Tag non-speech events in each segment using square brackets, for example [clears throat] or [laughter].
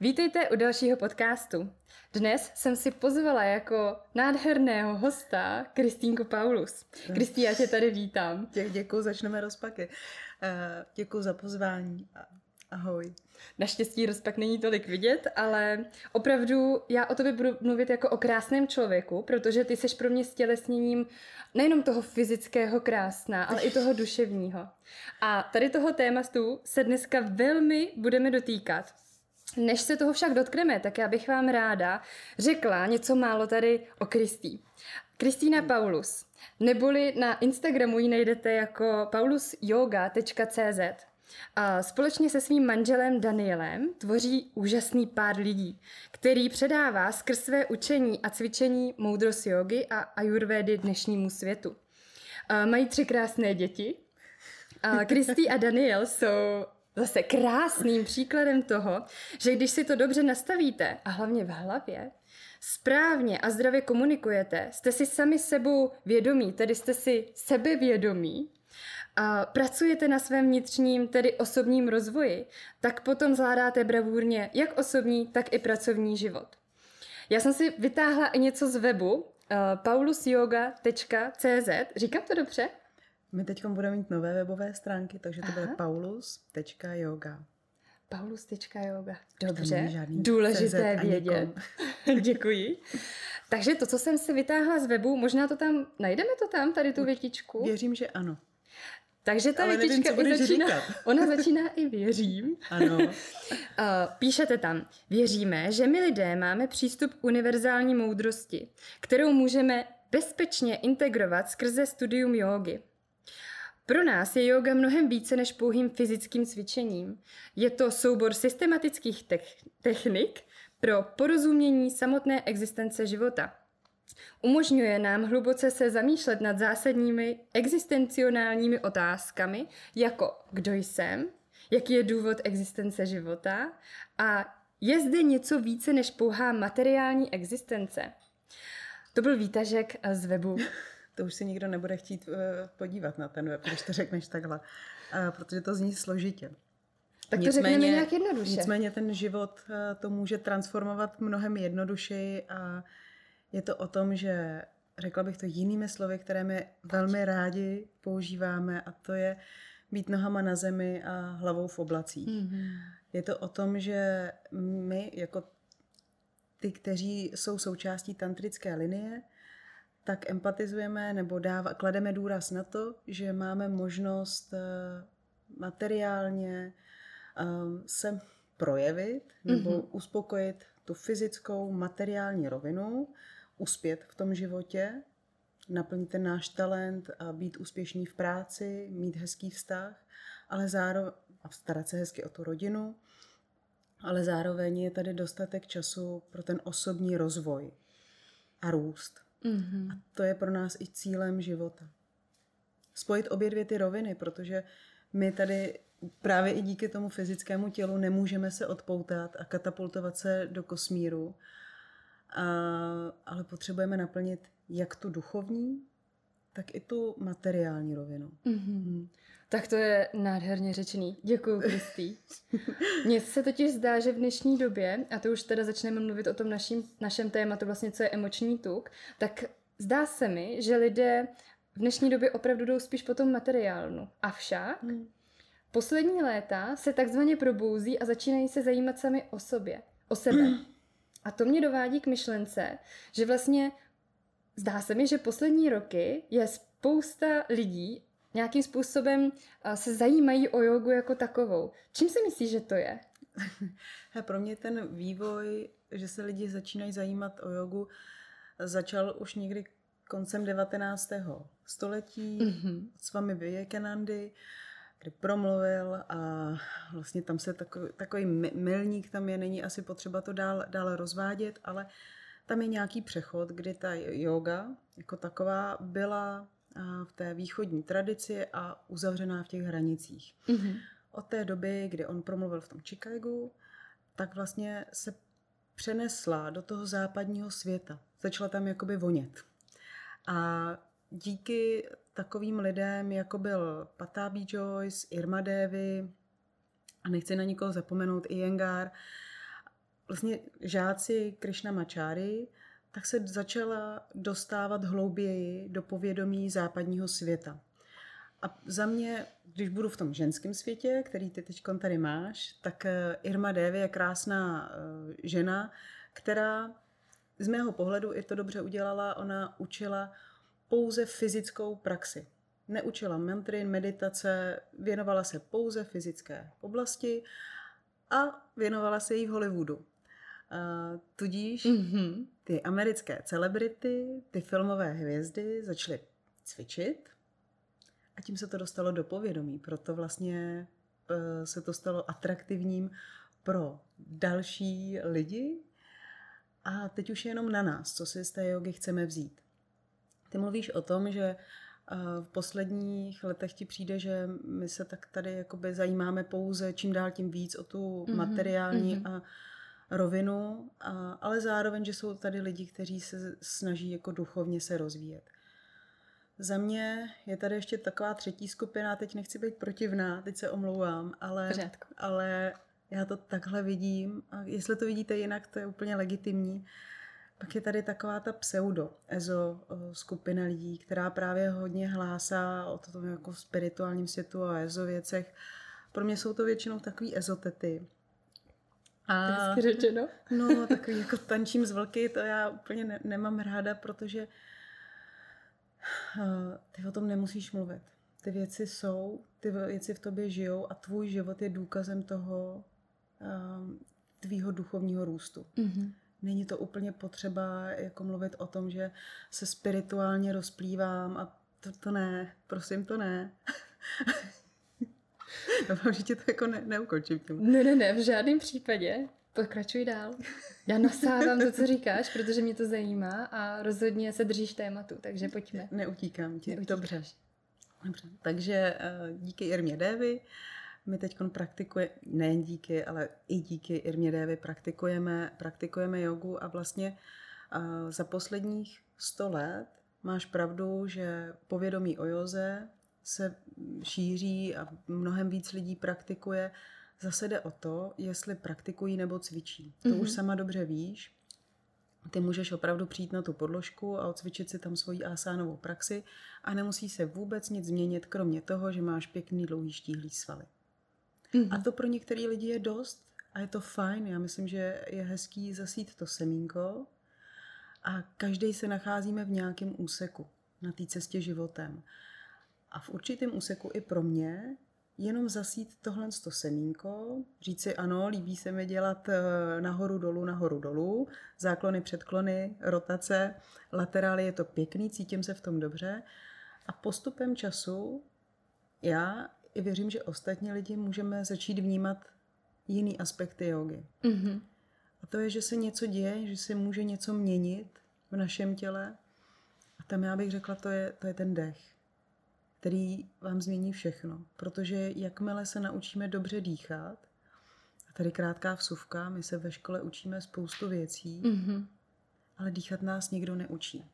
Vítejte u dalšího podcastu. Dnes jsem si pozvala jako nádherného hosta Kristýnku Paulus. Kristý, já tě tady vítám. Dě, děkuji, začneme rozpaky. Uh, děkuji za pozvání. Ahoj. Naštěstí rozpak není tolik vidět, ale opravdu já o tobě budu mluvit jako o krásném člověku, protože ty seš pro mě stělesněním nejenom toho fyzického krásná, ale i toho duševního. A tady toho tématu se dneska velmi budeme dotýkat. Než se toho však dotkneme, tak já bych vám ráda řekla něco málo tady o Kristý. Kristýna Paulus, neboli na Instagramu ji najdete jako paulusyoga.cz. A společně se svým manželem Danielem tvoří úžasný pár lidí, který předává skrz své učení a cvičení moudrost jogy a ajurvédy dnešnímu světu. A mají tři krásné děti. Kristý a Daniel jsou zase krásným příkladem toho, že když si to dobře nastavíte, a hlavně v hlavě, správně a zdravě komunikujete, jste si sami sebou vědomí, tedy jste si sebevědomí, a pracujete na svém vnitřním, tedy osobním rozvoji, tak potom zvládáte bravurně jak osobní, tak i pracovní život. Já jsem si vytáhla i něco z webu uh, paulusyoga.cz. Říkám to dobře? My teď budeme mít nové webové stránky, takže to Aha. bude paulus.yoga. Paulus.yoga. Dobře, důležité vědět. [laughs] Děkuji. Takže to, co jsem si vytáhla z webu, možná to tam, najdeme to tam, tady tu větičku? Věřím, že ano. Takže ta větička i začíná, [laughs] ona začíná i věřím. [laughs] Ano. Píšete tam, věříme, že my lidé máme přístup k univerzální moudrosti, kterou můžeme bezpečně integrovat skrze studium jógy. Pro nás je yoga mnohem více než pouhým fyzickým cvičením. Je to soubor systematických technik pro porozumění samotné existence života. Umožňuje nám hluboce se zamýšlet nad zásadními existencionálními otázkami, jako kdo jsem, jaký je důvod existence života a je zde něco více než pouhá materiální existence. To byl výtažek z webu [laughs] to už si nikdo nebude chtít eh, podívat na ten web, když to řekneš takhle, eh, protože to zní složitě. Tak to nicméně, řekneme nějak jednoduše. Nicméně ten život eh, to může transformovat mnohem jednodušeji a je to o tom, že řekla bych to jinými slovy, které my velmi rádi používáme a to je být nohama na zemi a hlavou v oblacích. Mm-hmm. Je to o tom, že my jako ty, kteří jsou součástí tantrické linie, tak empatizujeme nebo dáva, klademe důraz na to, že máme možnost eh, materiálně eh, se projevit nebo mm-hmm. uspokojit tu fyzickou, materiální rovinu, uspět v tom životě, naplnit ten náš talent a být úspěšný v práci, mít hezký vztah, ale zároveň a starat se hezky o tu rodinu, ale zároveň je tady dostatek času pro ten osobní rozvoj a růst. Mm-hmm. A to je pro nás i cílem života. Spojit obě dvě ty roviny, protože my tady právě i díky tomu fyzickému tělu nemůžeme se odpoutat a katapultovat se do kosmíru, a, ale potřebujeme naplnit jak tu duchovní, tak i tu materiální rovinu. Mm-hmm. Hmm. Tak to je nádherně řečený. Děkuji, [laughs] Kristý. Mně se totiž zdá, že v dnešní době, a to už teda začneme mluvit o tom naším, našem tématu, vlastně co je emoční tuk, tak zdá se mi, že lidé v dnešní době opravdu jdou spíš po tom materiálnu. Avšak hmm. poslední léta se takzvaně probouzí a začínají se zajímat sami o sobě, o sebe. [clears throat] A to mě dovádí k myšlence, že vlastně zdá se mi, že poslední roky je spousta lidí nějakým způsobem se zajímají o jogu jako takovou. Čím si myslíš, že to je? [laughs] Pro mě ten vývoj, že se lidi začínají zajímat o jogu, začal už někdy koncem 19. století mm-hmm. s vámi Vivekanandy, kdy promluvil a vlastně tam se takový, takový milník tam je, není asi potřeba to dál, dál rozvádět, ale tam je nějaký přechod, kdy ta yoga jako taková byla v té východní tradici a uzavřená v těch hranicích. Mm-hmm. Od té doby, kdy on promluvil v tom Chicagu, tak vlastně se přenesla do toho západního světa. Začala tam jakoby vonět. A díky takovým lidem, jako byl Patabi Joyce, Irma Devi, a nechci na nikoho zapomenout, Iyengar, vlastně žáci Krishna Mačáry, tak se začala dostávat hlouběji do povědomí západního světa. A za mě, když budu v tom ženském světě, který ty teď tady máš, tak eh, Irma Devi je krásná eh, žena, která z mého pohledu i to dobře udělala. Ona učila pouze fyzickou praxi. Neučila mantry, meditace, věnovala se pouze fyzické oblasti a věnovala se jí v Hollywoodu. Uh, tudíž mm-hmm. ty americké celebrity, ty filmové hvězdy začaly cvičit a tím se to dostalo do povědomí. Proto vlastně uh, se to stalo atraktivním pro další lidi. A teď už je jenom na nás, co si z té jogy chceme vzít. Ty mluvíš o tom, že v posledních letech ti přijde, že my se tak tady jakoby zajímáme pouze čím dál tím víc o tu mm-hmm, materiální mm-hmm. a rovinu, a, ale zároveň, že jsou tady lidi, kteří se snaží jako duchovně se rozvíjet. Za mě je tady ještě taková třetí skupina, teď nechci být protivná, teď se omlouvám, ale, ale já to takhle vidím a jestli to vidíte jinak, to je úplně legitimní. Pak je tady taková ta pseudo ezo skupina lidí, která právě hodně hlásá o tom jako spirituálním světu a ezo věcech. Pro mě jsou to většinou takový ezotety. A, Hezky řečeno. No, takový jako tančím z vlky, to já úplně ne, nemám ráda, protože uh, ty o tom nemusíš mluvit. Ty věci jsou, ty věci v tobě žijou a tvůj život je důkazem toho uh, tvýho duchovního růstu. Mm-hmm není to úplně potřeba jako mluvit o tom, že se spirituálně rozplývám a to, to ne, prosím, to ne. [laughs] [laughs] Doufám, že tě to jako ne, neukončím tím. Ne, ne, ne, v žádném případě. Pokračuj dál. Já nasávám to, co říkáš, protože mě to zajímá a rozhodně se držíš tématu, takže pojďme. Neutíkám ti. Dobře. Dobře. Takže eh, díky Irmě Dévy my teď praktikujeme, nejen díky, ale i díky Irmě Dévy praktikujeme, praktikujeme jogu a vlastně uh, za posledních 100 let máš pravdu, že povědomí o joze se šíří a mnohem víc lidí praktikuje. Zase jde o to, jestli praktikují nebo cvičí. To mm-hmm. už sama dobře víš. Ty můžeš opravdu přijít na tu podložku a odcvičit si tam svoji asánovou praxi a nemusí se vůbec nic změnit, kromě toho, že máš pěkný dlouhý štíhlý svaly. Mm-hmm. A to pro některé lidi je dost a je to fajn. Já myslím, že je hezký zasít to semínko a každý se nacházíme v nějakém úseku na té cestě životem. A v určitém úseku i pro mě jenom zasít tohle to semínko, říct si ano, líbí se mi dělat eh, nahoru dolů, nahoru dolů, záklony, předklony, rotace, laterály, je to pěkný, cítím se v tom dobře. A postupem času já i věřím, že ostatní lidi můžeme začít vnímat jiný aspekty jogy. Mm-hmm. A to je, že se něco děje, že se může něco měnit v našem těle. A tam já bych řekla, to je, to je ten dech, který vám změní všechno. Protože jakmile se naučíme dobře dýchat, a tady krátká vsuvka, my se ve škole učíme spoustu věcí, mm-hmm. ale dýchat nás nikdo neučí.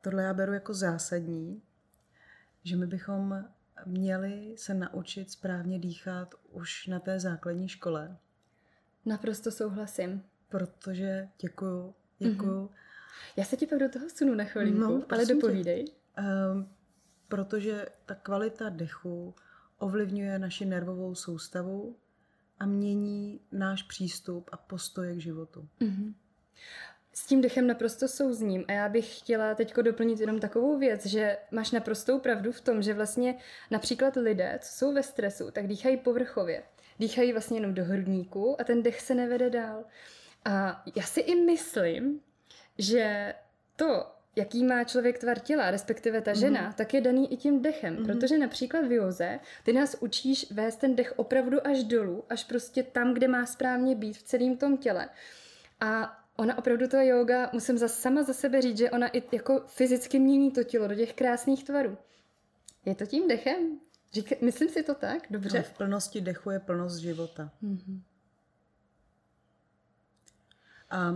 Tohle já beru jako zásadní, že my bychom měli se naučit správně dýchat už na té základní škole. Naprosto souhlasím. Protože děkuju, děkuju. Mm-hmm. Já se ti pak do toho sunu na chvilinku, no, ale dopovídej. Um, protože ta kvalita dechu ovlivňuje naši nervovou soustavu a mění náš přístup a postoj k životu. Mm-hmm. S tím dechem naprosto souzním a já bych chtěla teď doplnit jenom takovou věc, že máš naprostou pravdu v tom, že vlastně například lidé, co jsou ve stresu, tak dýchají povrchově. Dýchají vlastně jenom do hrudníku a ten dech se nevede dál. A já si i myslím, že to, jaký má člověk tvar těla, respektive ta žena, mm. tak je daný i tím dechem. Mm. Protože například v Joze ty nás učíš vést ten dech opravdu až dolů, až prostě tam, kde má správně být v celém tom těle. A ona opravdu ta yoga, musím za, sama za sebe říct, že ona i jako fyzicky mění to tělo do těch krásných tvarů. Je to tím dechem? Řík, myslím si to tak? Dobře. No, v plnosti dechu je plnost života. Mm-hmm. A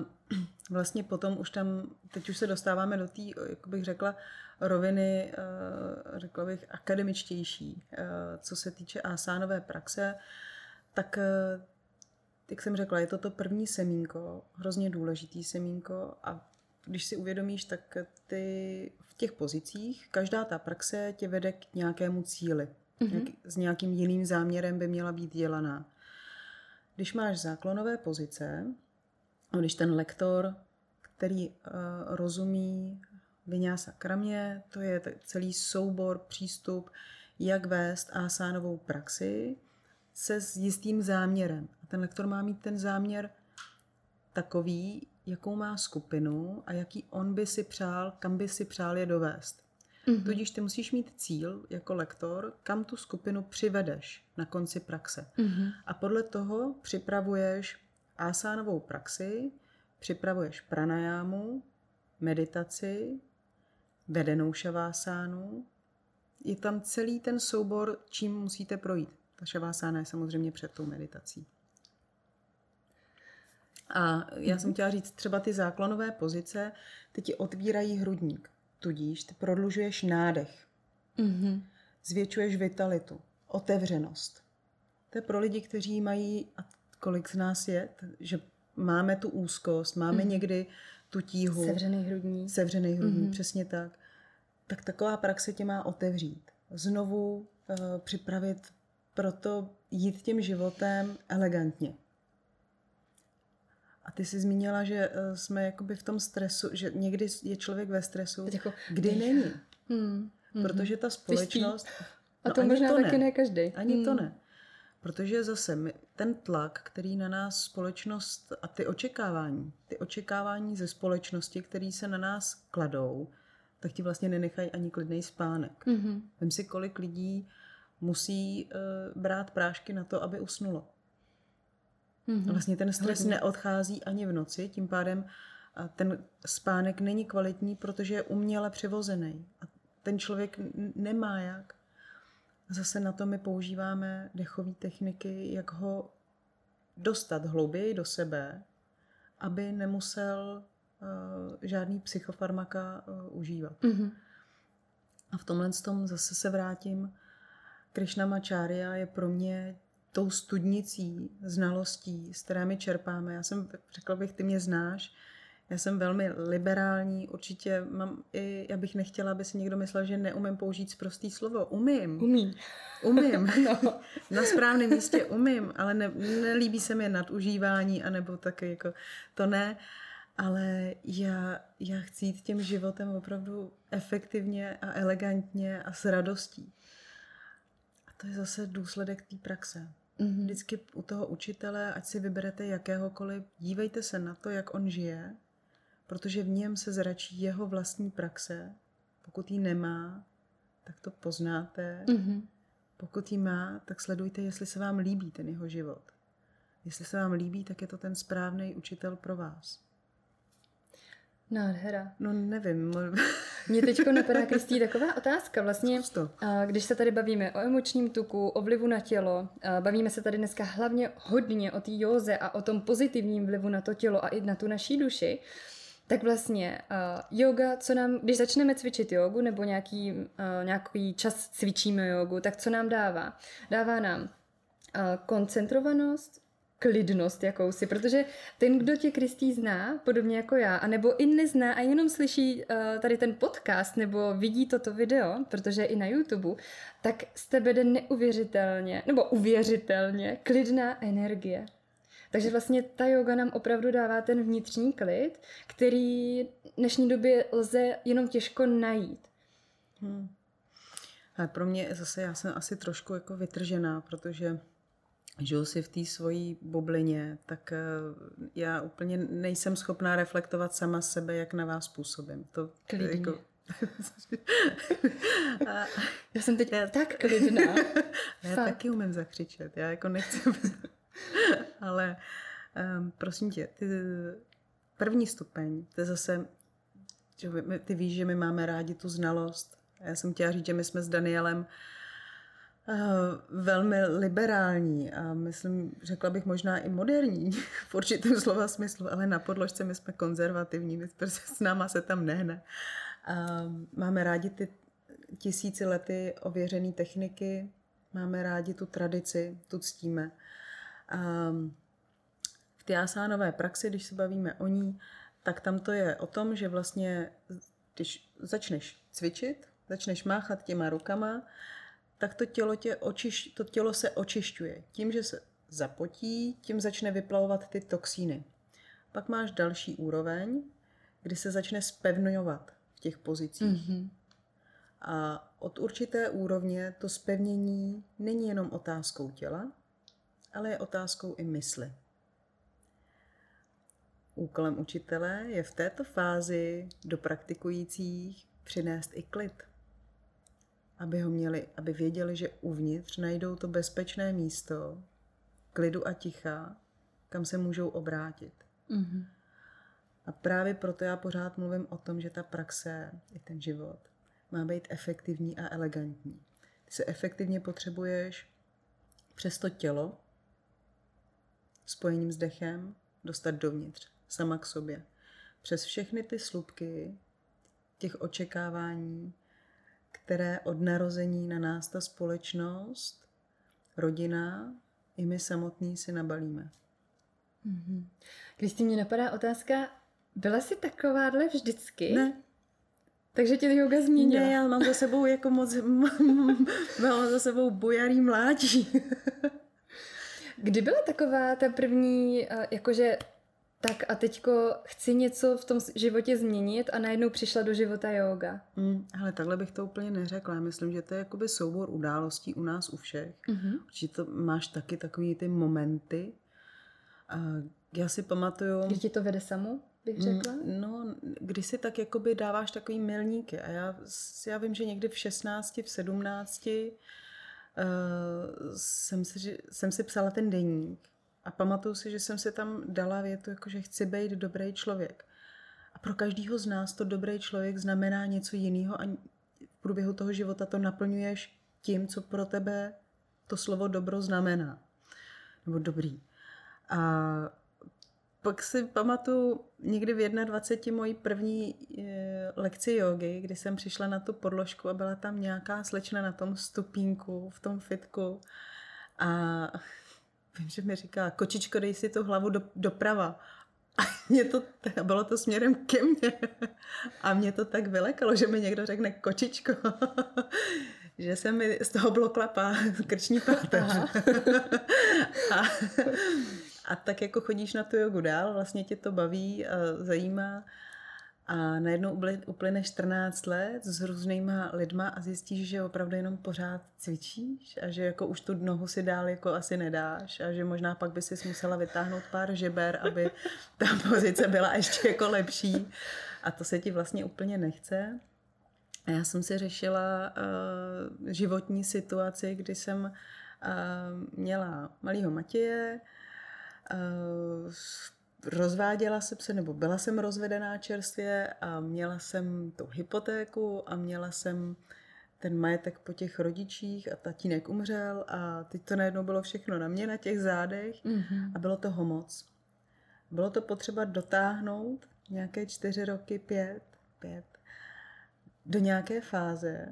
vlastně potom už tam, teď už se dostáváme do té, jak bych řekla, roviny, eh, řekla bych, akademičtější, eh, co se týče asánové praxe, tak eh, jak jsem řekla, je to to první semínko, hrozně důležitý semínko a když si uvědomíš, tak ty v těch pozicích, každá ta praxe tě vede k nějakému cíli. Mm-hmm. Nějak, s nějakým jiným záměrem by měla být dělaná. Když máš záklonové pozice, když ten lektor, který uh, rozumí Vinyasa kramě, to je celý soubor, přístup, jak vést asánovou praxi se s jistým záměrem. A ten lektor má mít ten záměr takový, jakou má skupinu a jaký on by si přál, kam by si přál je dovést. Mm-hmm. Tudíž ty musíš mít cíl jako lektor, kam tu skupinu přivedeš na konci praxe. Mm-hmm. A podle toho připravuješ asánovou praxi, připravuješ pranajámu, meditaci, vedenou šavásánu. Je tam celý ten soubor, čím musíte projít. Ta šavásána je samozřejmě před tou meditací. A já jsem chtěla říct, třeba ty záklonové pozice, ty ti otvírají hrudník. Tudíž ty prodlužuješ nádech. Mm-hmm. Zvětšuješ vitalitu, otevřenost. To je pro lidi, kteří mají, a kolik z nás je, že máme tu úzkost, máme mm-hmm. někdy tu tíhu. Sevřený hrudník. Sevřený hrudník, mm-hmm. přesně tak. Tak taková praxe tě má otevřít. Znovu uh, připravit pro to jít tím životem elegantně. A ty jsi zmínila, že uh, jsme jakoby v tom stresu, že někdy je člověk ve stresu, jako, kdy není. Hmm, hmm, Protože ta společnost... A no to možná to taky ne, ne každý. Ani hmm. to ne. Protože zase my, ten tlak, který na nás společnost a ty očekávání, ty očekávání ze společnosti, které se na nás kladou, tak ti vlastně nenechají ani klidný spánek. Mm-hmm. Vem si, kolik lidí musí uh, brát prášky na to, aby usnulo. Mm-hmm. Vlastně ten stres Hodně. neodchází ani v noci, tím pádem ten spánek není kvalitní, protože je uměle přivozený. A ten člověk nemá jak. Zase na to my používáme dechové techniky, jak ho dostat hlouběji do sebe, aby nemusel uh, žádný psychofarmaka uh, užívat. Mm-hmm. A v tomhle tom zase se vrátím. Krishnamacharya je pro mě tou studnicí znalostí, s kterými čerpáme. Já jsem, řekla bych, ty mě znáš, já jsem velmi liberální, určitě mám i, já bych nechtěla, aby si někdo myslel, že neumím použít prostý slovo. Umím. Umí. Umím. [laughs] no. Na správném místě umím, ale ne, nelíbí se mi nadužívání, anebo taky jako to ne. Ale já, já chci jít tím životem opravdu efektivně a elegantně a s radostí. A to je zase důsledek té praxe. Mm-hmm. Vždycky u toho učitele, ať si vyberete jakéhokoliv, dívejte se na to, jak on žije, protože v něm se zračí jeho vlastní praxe. Pokud ji nemá, tak to poznáte. Mm-hmm. Pokud ji má, tak sledujte, jestli se vám líbí ten jeho život. Jestli se vám líbí, tak je to ten správný učitel pro vás. Nádhera. No nevím. [laughs] Mně teď napadá, Kristý, taková otázka. Vlastně, když se tady bavíme o emočním tuku, o vlivu na tělo, bavíme se tady dneska hlavně hodně o té józe a o tom pozitivním vlivu na to tělo a i na tu naší duši, tak vlastně uh, yoga, co nám, když začneme cvičit jogu nebo nějaký, uh, nějaký čas cvičíme jogu, tak co nám dává? Dává nám uh, koncentrovanost, klidnost jakousi, protože ten, kdo tě Kristý zná, podobně jako já, anebo i nezná a jenom slyší uh, tady ten podcast nebo vidí toto video, protože i na YouTube, tak z tebe jde neuvěřitelně, nebo uvěřitelně klidná energie. Takže vlastně ta yoga nám opravdu dává ten vnitřní klid, který v dnešní době lze jenom těžko najít. Hmm. A pro mě zase, já jsem asi trošku jako vytržená, protože žiju si v té svojí bublině, tak eh, já úplně nejsem schopná reflektovat sama sebe, jak na vás působím. To Klidně. Jako... [laughs] a... Já jsem teď já... tak klidná. [laughs] já Fakt. taky umím zakřičet. Já jako nechci... [laughs] Ale um, prosím tě, ty první stupeň, to je zase, že my, ty víš, že my máme rádi tu znalost. Já jsem chtěla říct, že my jsme s Danielem uh, velmi liberální a myslím, řekla bych možná i moderní [laughs] v určitém slova smyslu, ale na podložce my jsme konzervativní, my prostě s náma se tam nehne. Uh, máme rádi ty tisíci lety ověřené techniky, máme rádi tu tradici, tu ctíme. Um, v té asánové praxi, když se bavíme o ní, tak tam to je o tom, že vlastně, když začneš cvičit, začneš máchat těma rukama, tak to tělo, tě očiš, to tělo se očišťuje. Tím, že se zapotí, tím začne vyplavovat ty toxíny. Pak máš další úroveň, kdy se začne spevňovat v těch pozicích. Mm-hmm. A od určité úrovně to spevnění není jenom otázkou těla, ale je otázkou i mysli. Úkolem učitele je v této fázi do praktikujících přinést i klid. Aby ho měli, aby věděli, že uvnitř najdou to bezpečné místo, klidu a ticha, kam se můžou obrátit. Mm-hmm. A právě proto já pořád mluvím o tom, že ta praxe i ten život má být efektivní a elegantní. Ty se efektivně potřebuješ přes to tělo spojením s dechem dostat dovnitř, sama k sobě. Přes všechny ty slupky těch očekávání, které od narození na nás ta společnost, rodina i my samotní si nabalíme. Mm-hmm. Když mě napadá otázka, byla jsi takováhle vždycky? Ne. Takže tě yoga změnila? Ne, já mám za sebou jako moc, [laughs] mám za sebou bojarý mládí. Kdy byla taková ta první, eh, jakože tak a teďko chci něco v tom životě změnit a najednou přišla do života yoga. Mm, ale takhle bych to úplně neřekla. Myslím, že to je jakoby soubor událostí u nás u všech. Mm-hmm. Určitě to máš taky takový ty momenty. A já si pamatuju... Kdy ti to vede samo, bych mm, řekla? Mm, no, kdy si tak jakoby dáváš takový milníky. A já, já vím, že někdy v 16, v 17 uh, jsem, si, jsem si psala ten deník a pamatuju si, že jsem si tam dala větu, jako že chci být dobrý člověk. A pro každého z nás to dobrý člověk znamená něco jiného a v průběhu toho života to naplňuješ tím, co pro tebe to slovo dobro znamená. Nebo dobrý. A pak si pamatuju někdy v 21. mojí první e, lekci jogy, kdy jsem přišla na tu podložku a byla tam nějaká slečna na tom stupínku, v tom fitku. A vím, že mi říká, kočičko, dej si tu hlavu do, doprava. A mě to, bylo to směrem ke mně. A mě to tak vylekalo, že mi někdo řekne kočičko. [laughs] že se mi z toho blokla pá, krční páteř. [laughs] a, a tak jako chodíš na tu jogu dál, vlastně tě to baví a zajímá. A najednou uplyne 14 let s různýma lidma a zjistíš, že opravdu jenom pořád cvičíš a že jako už tu nohu si dál jako asi nedáš a že možná pak by si musela vytáhnout pár žeber, aby [laughs] ta pozice byla ještě jako lepší a to se ti vlastně úplně nechce. A já jsem si řešila uh, životní situaci, kdy jsem uh, měla malého Matěje, uh, rozváděla jsem se, nebo byla jsem rozvedená čerstvě a měla jsem tu hypotéku a měla jsem ten majetek po těch rodičích a tatínek umřel a teď to najednou bylo všechno na mě, na těch zádech mm-hmm. a bylo toho moc. Bylo to potřeba dotáhnout nějaké čtyři roky, pět, pět, do nějaké fáze.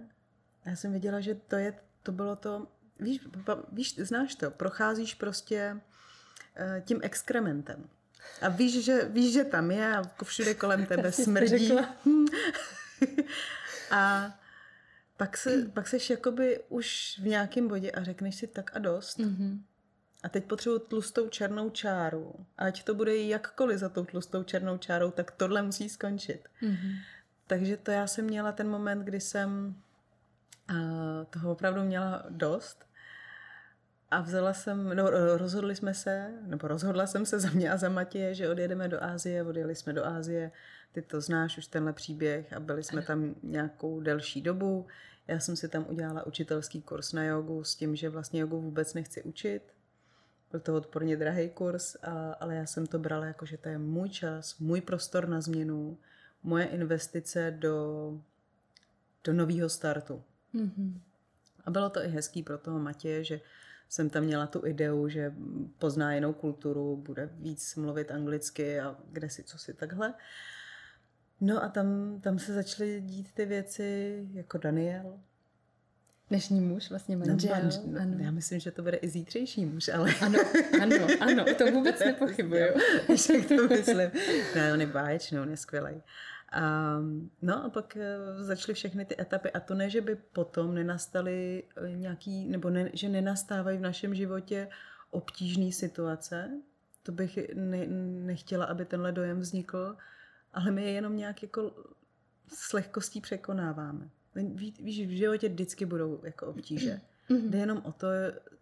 Já jsem viděla, že to je, to bylo to, víš, víš znáš to, procházíš prostě tím exkrementem. A víš, že, víš, že tam je a všude kolem [laughs] tebe smrdí. [laughs] a pak, se, pak seš jakoby už v nějakém bodě a řekneš si tak a dost. Mm-hmm. A teď potřebuji tlustou černou čáru. Ať to bude jakkoliv za tou tlustou černou čárou, tak tohle musí skončit. Mm-hmm. Takže to já jsem měla ten moment, kdy jsem uh, toho opravdu měla dost a vzala jsem, no rozhodli jsme se, nebo rozhodla jsem se za mě a za Matěje, že odjedeme do Ázie, odjeli jsme do Ázie, ty to znáš už tenhle příběh a byli jsme tam nějakou delší dobu. Já jsem si tam udělala učitelský kurz na jogu s tím, že vlastně jogu vůbec nechci učit. Byl to odporně drahý kurz, a, ale já jsem to brala jako, že to je můj čas, můj prostor na změnu, moje investice do, do nového startu. Mm-hmm. A bylo to i hezký pro toho Matěje, že jsem tam měla tu ideu, že pozná jinou kulturu, bude víc mluvit anglicky a kde si, co si takhle. No a tam, tam se začaly dít ty věci jako Daniel. Dnešní muž, vlastně manžel. No, ano. Já myslím, že to bude i zítřejší muž, ale... Ano, ano, ano, to vůbec [laughs] nepochybuju. Však to myslím. Ne, on je báječný, on je skvělý. Um, no a pak uh, začaly všechny ty etapy a to ne, že by potom nenastaly uh, nějaký, nebo ne, že nenastávají v našem životě obtížné situace, to bych ne, nechtěla, aby tenhle dojem vznikl, ale my je jenom nějak jako s lehkostí překonáváme. Víš, v životě vždycky budou jako obtíže. Mm-hmm. Jde jenom o to,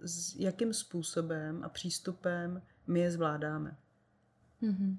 s jakým způsobem a přístupem my je zvládáme. Mm-hmm.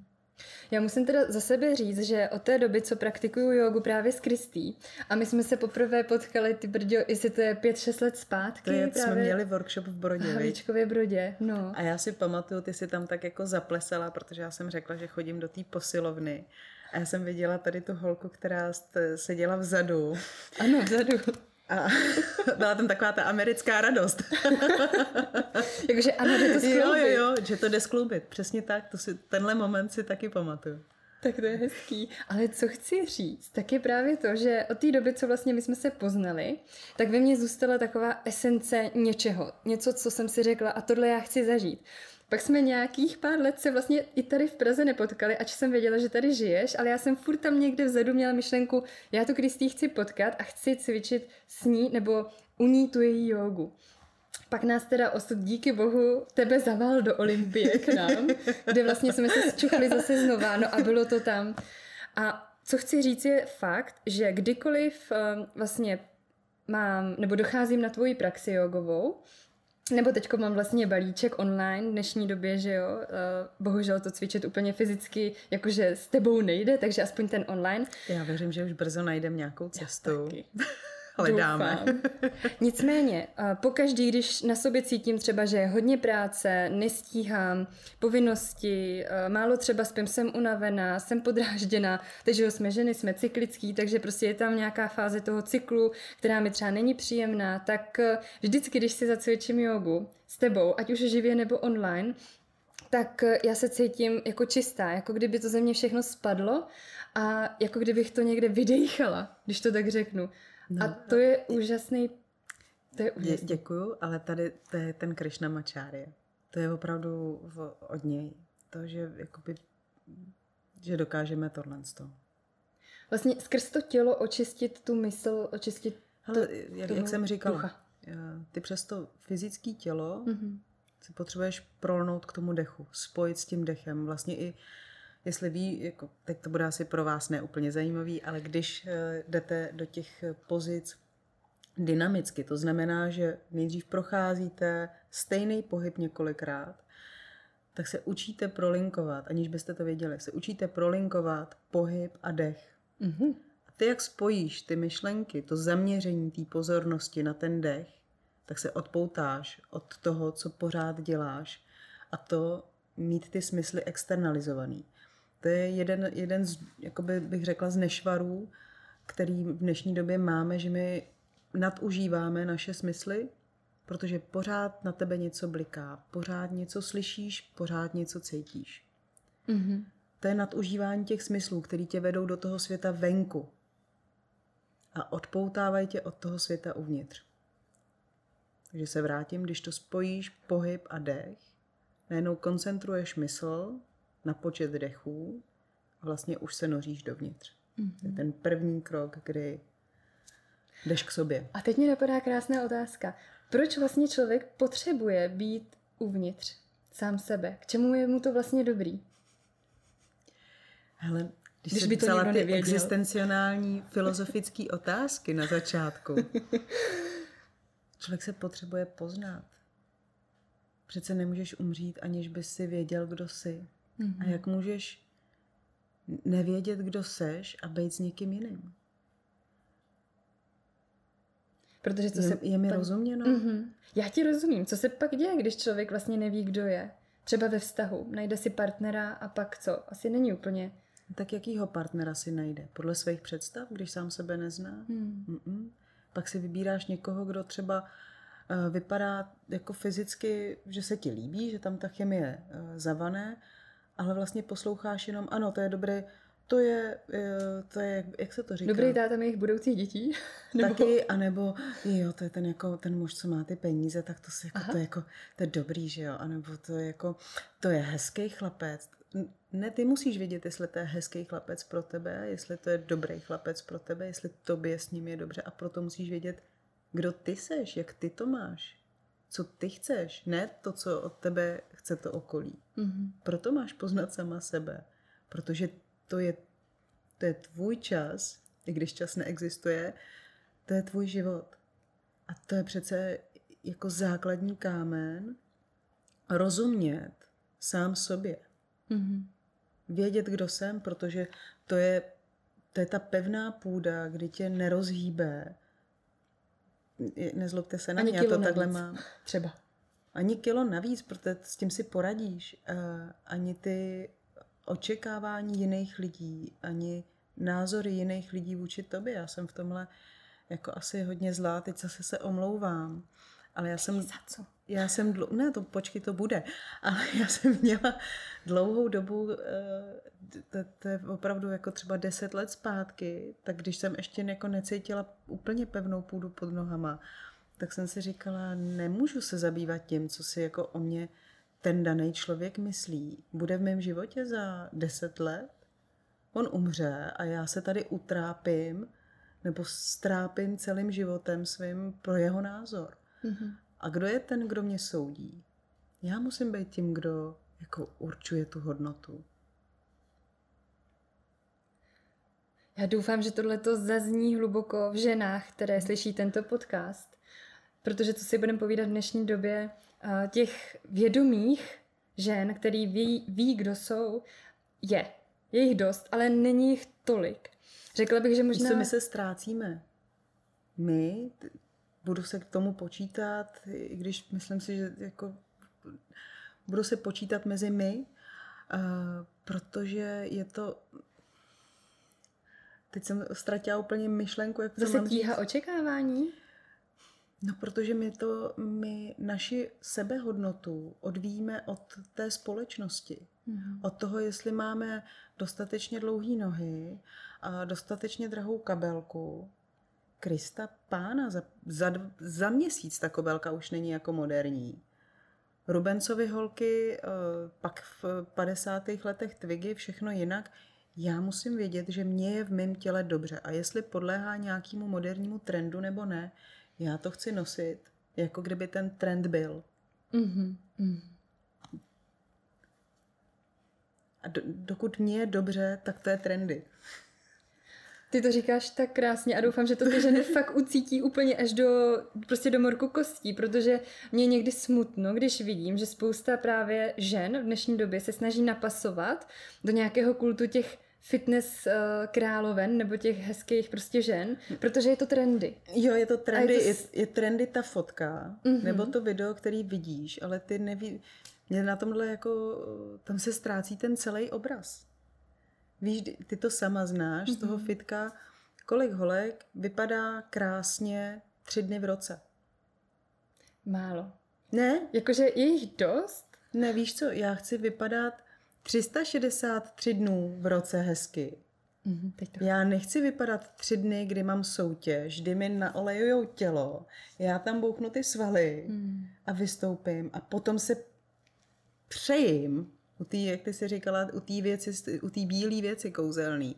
Já musím teda za sebe říct, že od té doby, co praktikuju jogu právě s Kristý, a my jsme se poprvé potkali, ty brďo, jestli to je 5-6 let zpátky. To je, právě jsme měli workshop v Brodě, V Havlíčkově Brodě, no. A já si pamatuju, ty si tam tak jako zaplesala, protože já jsem řekla, že chodím do té posilovny. A já jsem viděla tady tu holku, která seděla vzadu. Ano, vzadu. [laughs] A [laughs] byla tam taková ta americká radost. [laughs] Jakože ano, že to skloubit. Jo, jo, jo, že to jde skloubit. Přesně tak, to si, tenhle moment si taky pamatuju. Tak to je hezký. Ale co chci říct, tak je právě to, že od té doby, co vlastně my jsme se poznali, tak ve mně zůstala taková esence něčeho. Něco, co jsem si řekla a tohle já chci zažít. Pak jsme nějakých pár let se vlastně i tady v Praze nepotkali, ač jsem věděla, že tady žiješ, ale já jsem furt tam někde vzadu měla myšlenku, já tu Kristý chci potkat a chci cvičit s ní nebo u ní tu její jogu. Pak nás teda osud díky bohu tebe zaval do Olympie k nám, kde vlastně jsme se zčuchli zase znova, no a bylo to tam. A co chci říct je fakt, že kdykoliv um, vlastně mám, nebo docházím na tvoji praxi jogovou, nebo teďko mám vlastně balíček online v dnešní době, že jo, uh, bohužel to cvičit úplně fyzicky, jakože s tebou nejde, takže aspoň ten online. Já věřím, že už brzo najdem nějakou cestu. Hledáme. [laughs] Nicméně, pokaždý, když na sobě cítím třeba, že je hodně práce, nestíhám, povinnosti, málo třeba spím, jsem unavená, jsem podrážděná, takže jsme ženy, jsme cyklický, takže prostě je tam nějaká fáze toho cyklu, která mi třeba není příjemná, tak vždycky, když si zacvičím jogu s tebou, ať už živě nebo online, tak já se cítím jako čistá, jako kdyby to ze mě všechno spadlo a jako kdybych to někde vydejchala, když to tak řeknu. No, a to je úžasný. To je úžasný. Dě, děkuju, ale tady to je ten Krishna Macharya. To je opravdu v, od něj. To, že jakoby, že dokážeme tohle z toho. Vlastně skrz to tělo očistit tu mysl, očistit Ale jak, jak jsem říkala, ducha. ty přes to fyzické tělo mm-hmm. si potřebuješ prolnout k tomu dechu, spojit s tím dechem. Vlastně i jestli ví, jako, teď to bude asi pro vás neúplně zajímavý, ale když eh, jdete do těch pozic dynamicky, to znamená, že nejdřív procházíte stejný pohyb několikrát, tak se učíte prolinkovat, aniž byste to věděli, se učíte prolinkovat pohyb a dech. Mm-hmm. A ty, jak spojíš ty myšlenky, to zaměření té pozornosti na ten dech, tak se odpoutáš od toho, co pořád děláš a to mít ty smysly externalizovaný. To je jeden, jeden z, jakoby bych řekla, z nešvarů, který v dnešní době máme, že my nadužíváme naše smysly, protože pořád na tebe něco bliká, pořád něco slyšíš, pořád něco cítíš. Mm-hmm. To je nadužívání těch smyslů, který tě vedou do toho světa venku a odpoutávají tě od toho světa uvnitř. Takže se vrátím, když to spojíš pohyb a dech, najednou koncentruješ mysl na počet dechů a vlastně už se noříš dovnitř. Mm-hmm. To je ten první krok, kdy jdeš k sobě. A teď mě napadá krásná otázka. Proč vlastně člověk potřebuje být uvnitř sám sebe? K čemu je mu to vlastně dobrý? Hele, když, když by to ty nevěděl. existenciální filozofické otázky na začátku, [laughs] člověk se potřebuje poznat. Přece nemůžeš umřít, aniž bys si věděl, kdo jsi. Mm-hmm. A jak můžeš nevědět, kdo seš a být s někým jiným? Protože co je, se je mi pak... rozuměno? Mm-hmm. Já ti rozumím. Co se pak děje, když člověk vlastně neví, kdo je? Třeba ve vztahu. Najde si partnera a pak co? Asi není úplně... Tak jakýho partnera si najde? Podle svých představ, když sám sebe nezná? Hmm. Pak si vybíráš někoho, kdo třeba uh, vypadá jako fyzicky, že se ti líbí, že tam ta chemie uh, zavané, ale vlastně posloucháš jenom, ano, to je dobrý, to je, eh, to je, jak se to říká? Dobrý táta mých budoucích dětí? [laughs] Nebo... Taky, anebo jo, to je ten, jako, ten muž, co má ty peníze, tak to, si jako, to, je jako, to je dobrý, že jo, anebo to je jako, to je hezký chlapec. Ne, ty musíš vědět, jestli to je hezký chlapec pro tebe, jestli to je dobrý chlapec pro tebe, jestli tobě s ním je dobře a proto musíš vědět, kdo ty seš, jak ty to máš, co ty chceš, ne to, co od tebe chce to okolí. Mm-hmm. Proto máš poznat sama sebe, protože to je, to je tvůj čas, i když čas neexistuje, to je tvůj život. A to je přece jako základní kámen rozumět sám sobě. Mm-hmm. Vědět, kdo jsem, protože to je, to je ta pevná půda, kdy tě nerozhýbe. Nezlobte se na mě, já to navíc. takhle mám. [laughs] Třeba. Ani kilo navíc, protože s tím si poradíš. Ani ty očekávání jiných lidí, ani názory jiných lidí vůči tobě. Já jsem v tomhle jako asi hodně zlá, teď zase se omlouvám. Ale já jsem... Za co? Já jsem, dlou, ne, to počkej, to bude, [laughs] ale já jsem měla dlouhou dobu, eh, to, to je opravdu jako třeba deset let zpátky, tak když jsem ještě jako necítila úplně pevnou půdu pod nohama, tak jsem si říkala, nemůžu se zabývat tím, co si jako o mě ten daný člověk myslí. Bude v mém životě za deset let? On umře a já se tady utrápím nebo strápím celým životem svým pro jeho názor. Mm-hmm. A kdo je ten, kdo mě soudí? Já musím být tím, kdo jako určuje tu hodnotu. Já doufám, že tohle to zazní hluboko v ženách, které slyší tento podcast. Protože co si budeme povídat v dnešní době, těch vědomých žen, který ví, ví, kdo jsou, je. Je jich dost, ale není jich tolik. Řekla bych, že možná... my se ztrácíme. My, budu se k tomu počítat, i když myslím si, že jako budu se počítat mezi my, uh, protože je to teď jsem ztratila úplně myšlenku, jak to Zase tíha očekávání? No, protože my to, my naši sebehodnotu odvíjíme od té společnosti. Mm-hmm. Od toho, jestli máme dostatečně dlouhé nohy a dostatečně drahou kabelku. Krista pána, za, za, za měsíc ta kabelka už není jako moderní. Rubencovi holky, eh, pak v 50. letech Twiggy, všechno jinak. Já musím vědět, že mě je v mém těle dobře a jestli podléhá nějakému modernímu trendu nebo ne, já to chci nosit, jako kdyby ten trend byl. Mm-hmm. A do, dokud mě je dobře, tak to je trendy. Ty to říkáš tak krásně a doufám, že to ty ženy fakt ucítí úplně až do, prostě do morku kostí, protože mě je někdy smutno, když vidím, že spousta právě žen v dnešní době se snaží napasovat do nějakého kultu těch fitness uh, královen nebo těch hezkých prostě žen, protože je to trendy. Jo, je to trendy, je, to... je, je trendy ta fotka, mm-hmm. nebo to video, který vidíš, ale ty neví, mě na tomhle jako, tam se ztrácí ten celý obraz. Víš, ty to sama znáš mm-hmm. z toho mhm. fitka, kolik holek vypadá krásně tři dny v roce. Málo. Ne? Jakože je jich dost? Ne, víš co, já chci vypadat 363 dnů v roce hezky. Mm, teď to... Já nechci vypadat tři dny, kdy mám soutěž, kdy mi naolejujou tělo, já tam bouchnu ty svaly mm. a vystoupím a potom se přejím u té, jak ty jsi říkala, u té věci, u té bílé věci kouzelný.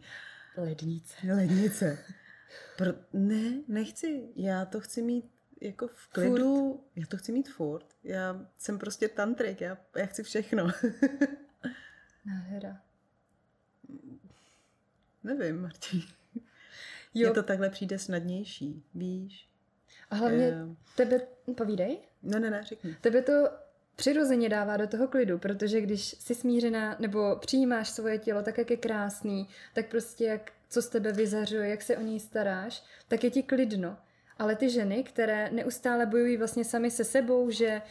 Lednice. Lednice. [laughs] Pro, ne, nechci. Já to chci mít jako v klidu. Furt. Já to chci mít furt. Já jsem prostě tantrik, já, já chci všechno. [laughs] Nádhera. Nevím, Martin. [laughs] Jo. Mně to takhle přijde snadnější, víš? A hlavně tebe, povídej. Ne, ne, ne, řekni. Tebe to přirozeně dává do toho klidu, protože když jsi smířená nebo přijímáš svoje tělo tak, jak je krásný, tak prostě jak, co z tebe vyzařuje, jak se o něj staráš, tak je ti klidno. Ale ty ženy, které neustále bojují vlastně sami se sebou, že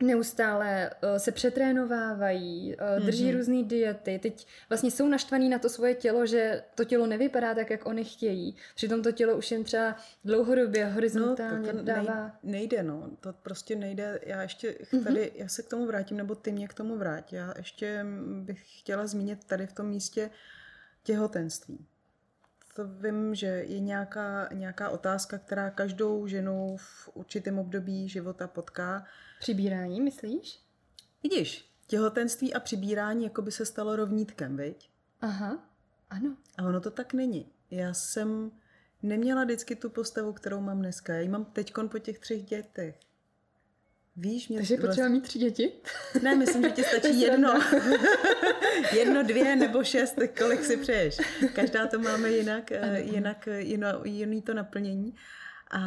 neustále uh, se přetrénovávají, uh, drží mm-hmm. různé diety, teď vlastně jsou naštvaný na to svoje tělo, že to tělo nevypadá tak, jak oni chtějí. Přitom to tělo už jen třeba dlouhodobě, horizontálně no, to, dává... Nejde, no. To prostě nejde. Já ještě mm-hmm. tady, já se k tomu vrátím, nebo ty mě k tomu vrátí. Já ještě bych chtěla zmínit tady v tom místě těhotenství. To vím, že je nějaká, nějaká otázka, která každou ženu v určitém období života potká. Přibírání, myslíš? Vidíš, těhotenství a přibírání jako by se stalo rovnítkem, viď? Aha, ano. A ono to tak není. Já jsem neměla vždycky tu postavu, kterou mám dneska. Já ji mám teď po těch třech dětech. Víš, mě Takže potřeba mít tři děti? Ne, myslím, že ti stačí [laughs] jedno. [laughs] jedno, dvě nebo šest, kolik si přeješ. Každá to máme jinak, eh, jinak jino, jiný to naplnění. A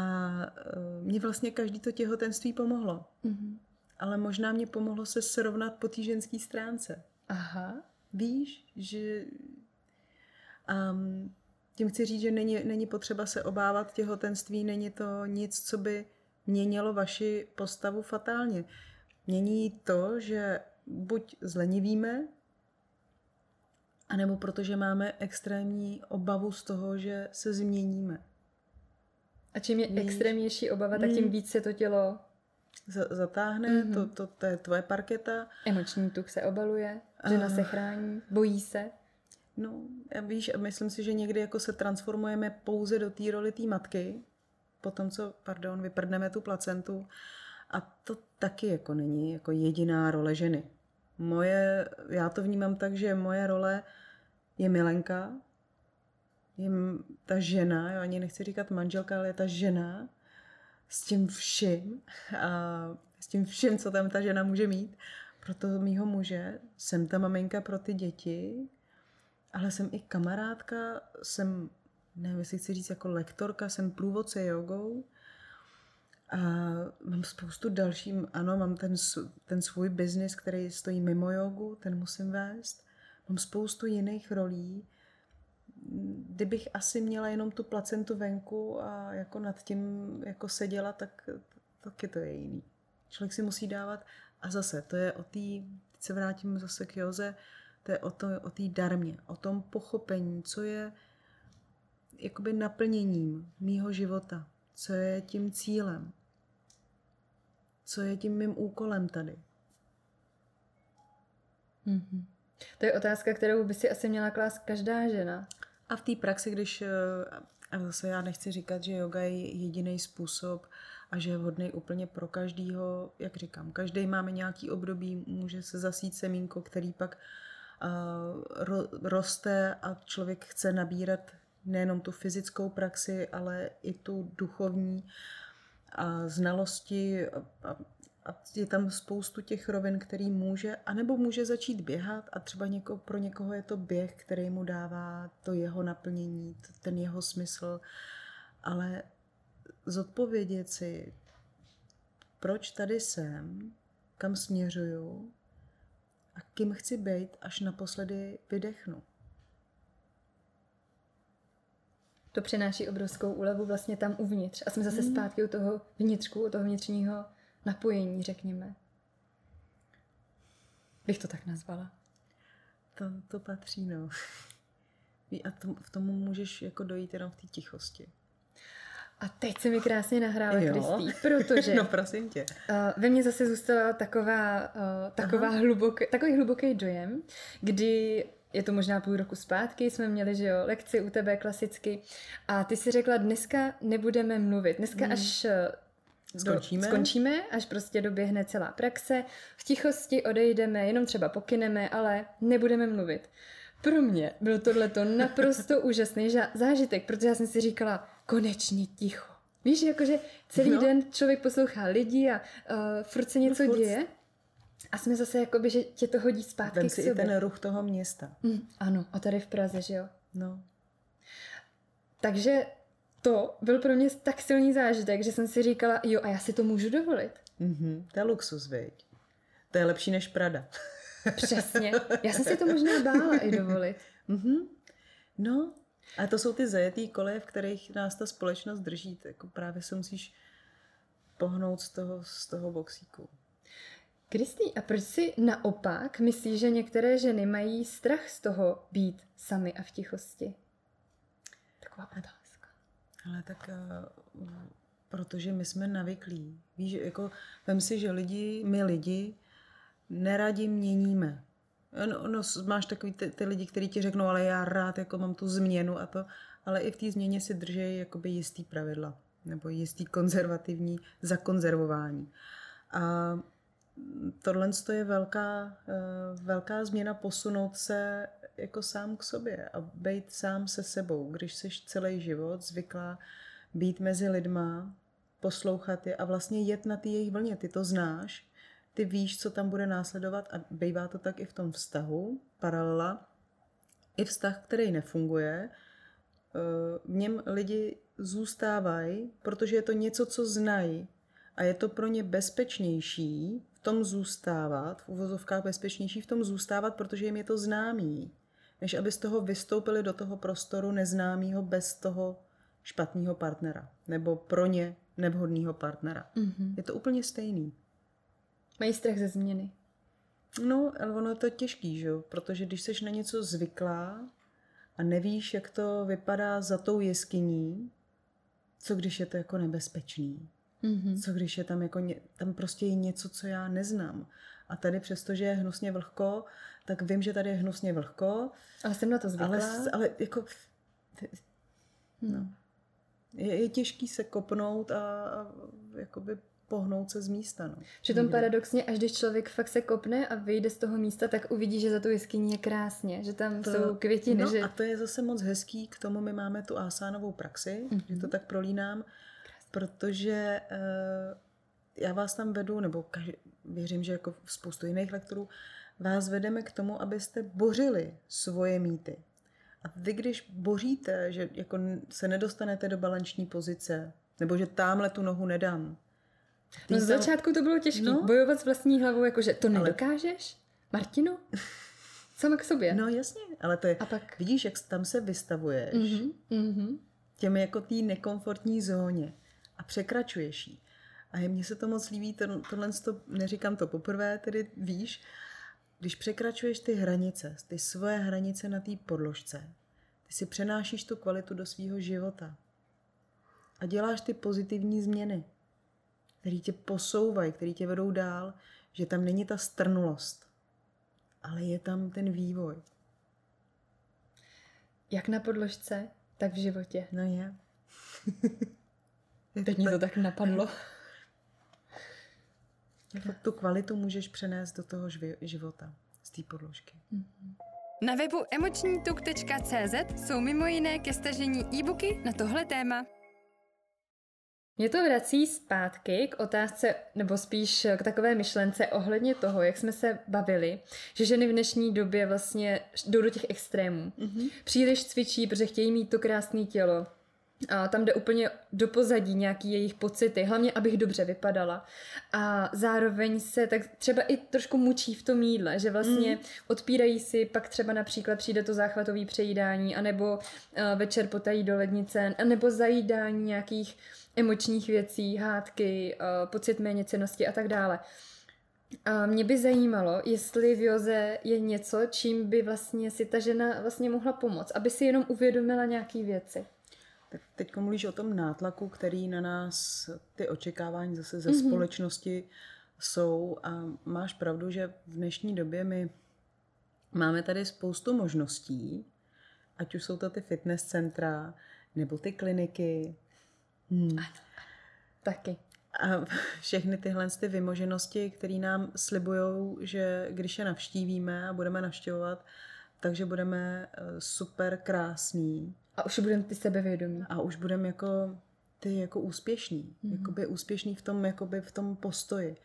eh, mě vlastně každý to těhotenství pomohlo. Mm-hmm. Ale možná mě pomohlo se srovnat po té ženské stránce. Aha. Víš, že um, tím chci říct, že není, není potřeba se obávat těhotenství, není to nic, co by měnilo vaši postavu fatálně. Mění to, že buď zlenivíme, anebo protože máme extrémní obavu z toho, že se změníme. A čím je Víš? extrémnější obava, tak tím mm. víc se to tělo Z- zatáhne, mm-hmm. to, to, to je tvoje parketa. Emoční tuk se obaluje, žena uh. se chrání, bojí se. No, já víš, myslím si, že někdy jako se transformujeme pouze do té roli té matky, po tom, co, pardon, vyprdneme tu placentu. A to taky jako není jako jediná role ženy. Moje, já to vnímám tak, že moje role je milenka, je ta žena, já ani nechci říkat manželka, ale je ta žena s tím vším a s tím vším, co tam ta žena může mít. Pro toho mýho muže jsem ta maminka pro ty děti, ale jsem i kamarádka, jsem nevím, jestli chci říct jako lektorka, jsem průvodce jogou a mám spoustu dalších, ano, mám ten, ten svůj biznis, který stojí mimo jogu, ten musím vést. Mám spoustu jiných rolí. Kdybych asi měla jenom tu placentu venku a jako nad tím jako seděla, tak taky to je jiný. Člověk si musí dávat a zase, to je o té, teď se vrátím zase k Joze, to je o, to, o té darmě, o tom pochopení, co je jakoby naplněním mýho života, co je tím cílem, co je tím mým úkolem tady. Mm-hmm. To je otázka, kterou by si asi měla klást každá žena. A v té praxi, když, eh, a zase já nechci říkat, že yoga je jediný způsob a že je vhodný úplně pro každýho, jak říkám, každý máme nějaký období, může se zasít semínko, který pak uh, ro, roste a člověk chce nabírat nejenom tu fyzickou praxi, ale i tu duchovní a znalosti a, a, je tam spoustu těch rovin, který může, anebo může začít běhat a třeba něko, pro někoho je to běh, který mu dává to jeho naplnění, ten jeho smysl, ale zodpovědět si, proč tady jsem, kam směřuju a kým chci být, až naposledy vydechnu. To přináší obrovskou úlevu vlastně tam uvnitř. A jsme zase mm. zpátky u toho vnitřku, u toho vnitřního napojení, řekněme. Bych to tak nazvala. To, to patří, no. A to, v tomu můžeš jako dojít jenom v té tichosti. A teď se mi krásně nahrála, Kristý, protože... [laughs] no prosím tě. Uh, ve mně zase zůstala taková, uh, taková hluboký, takový hluboký dojem, kdy je to možná půl roku zpátky, jsme měli, že jo, lekci u tebe klasicky a ty si řekla, dneska nebudeme mluvit, dneska hmm. až eh, skončíme. Do, skončíme, až prostě doběhne celá praxe, v tichosti odejdeme, jenom třeba pokyneme, ale nebudeme mluvit. Pro mě byl tohleto naprosto [laughs] úžasný zážitek, protože já jsem si říkala, konečně ticho. Víš, jakože celý no. den člověk poslouchá lidi a uh, furt se něco no, děje a jsme zase jakoby, že tě to hodí zpátky Vem si k sobě. i ten ruch toho města. Mm, ano, a tady v Praze, že jo? No. Takže to byl pro mě tak silný zážitek, že jsem si říkala, jo, a já si to můžu dovolit. Mm-hmm, to je luxus, veď. To je lepší než Prada. [laughs] Přesně. Já jsem si to možná bála i dovolit. Mm-hmm. No, a to jsou ty zajetý koleje, v kterých nás ta společnost drží. Jako právě se musíš pohnout z toho, z toho boxíku. Kristý, a proč si naopak myslíš, že některé ženy mají strach z toho být sami a v tichosti? Taková otázka. Ale tak uh, protože my jsme navyklí. Víš, jako vem si, že lidi, my lidi neradi měníme. No, no, máš takový ty, ty lidi, kteří ti řeknou, ale já rád jako mám tu změnu a to, ale i v té změně si drží jakoby jistý pravidla nebo jistý konzervativní zakonzervování. A tohle je velká, eh, velká změna posunout se jako sám k sobě a být sám se sebou, když jsi celý život zvyklá být mezi lidma, poslouchat je a vlastně jet na ty jejich vlně. Ty to znáš, ty víš, co tam bude následovat a bývá to tak i v tom vztahu, paralela. I vztah, který nefunguje, eh, v něm lidi zůstávají, protože je to něco, co znají a je to pro ně bezpečnější v tom zůstávat, v uvozovkách bezpečnější v tom zůstávat, protože jim je to známý, než aby z toho vystoupili do toho prostoru neznámého bez toho špatného partnera nebo pro ně nevhodného partnera. Mm-hmm. Je to úplně stejný. Mají strach ze změny. No, ale ono je to těžký, že jo? Protože když jsi na něco zvyklá a nevíš, jak to vypadá za tou jeskyní, co když je to jako nebezpečný? Mm-hmm. Co když je tam jako, ně, tam prostě je něco, co já neznám. A tady přesto, že je hnusně vlhko, tak vím, že tady je hnusně vlhko. Ale jsem na to zvyklá. Ale, ale jako... No. Je, je těžký se kopnout a, a jakoby pohnout se z místa. No. Přitom paradoxně, až když člověk fakt se kopne a vyjde z toho místa, tak uvidí, že za tu jeskyní je krásně, že tam to, jsou květiny. No že... a to je zase moc hezký, k tomu my máme tu asánovou praxi, mm-hmm. že to tak prolínám. Protože uh, já vás tam vedu, nebo každý, věřím, že jako spoustu jiných lektorů, vás vedeme k tomu, abyste bořili svoje mýty. A vy, když boříte, že jako se nedostanete do balanční pozice, nebo že tamhle tu nohu nedám, No z začátku to bylo těžké. No. Bojovat s vlastní hlavou, jakože to nedokážeš? Ale... Martinu? [laughs] Sama k sobě. No jasně, ale to je, a pak... vidíš, jak tam se vystavuješ mm-hmm, mm-hmm. těm jako té nekomfortní zóně a překračuješ ji. A mně se to moc líbí, to, tohle to, neříkám to poprvé, tedy víš, když překračuješ ty hranice, ty svoje hranice na té podložce, ty si přenášíš tu kvalitu do svého života a děláš ty pozitivní změny který tě posouvají, který tě vedou dál, že tam není ta strnulost, ale je tam ten vývoj. Jak na podložce, tak v životě. No je. [laughs] Teď mi to tak napadlo. tu kvalitu můžeš přenést do toho života z té podložky. Na webu emočnítuk.cz jsou mimo jiné ke stažení e-booky na tohle téma. Mě to vrací zpátky k otázce, nebo spíš k takové myšlence ohledně toho, jak jsme se bavili, že ženy v dnešní době vlastně jdou do těch extrémů. Mm-hmm. Příliš cvičí, protože chtějí mít to krásné tělo. A tam jde úplně do pozadí nějaký jejich pocity, hlavně abych dobře vypadala. A zároveň se tak třeba i trošku mučí v tom jídle, že vlastně mm. odpírají si, pak třeba například přijde to záchvatový přejídání, anebo uh, večer potají do lednice, anebo zajídání nějakých emočních věcí, hádky, uh, pocit méněcenosti a tak dále. A mě by zajímalo, jestli v Joze je něco, čím by vlastně si ta žena vlastně mohla pomoct, aby si jenom uvědomila nějaké věci. Tak teď mluvíš o tom nátlaku, který na nás ty očekávání zase ze mm-hmm. společnosti jsou a máš pravdu, že v dnešní době my máme tady spoustu možností, ať už jsou to ty fitness centra, nebo ty kliniky, Hmm. Taky. A všechny tyhle ty vymoženosti, které nám slibují, že když je navštívíme a budeme navštěvovat, takže budeme eh, super krásní. A už budeme ty sebevědomí. A už budeme jako ty jako úspěšní. Mm-hmm. Jakoby úspěšní v tom, jakoby v tom postoji.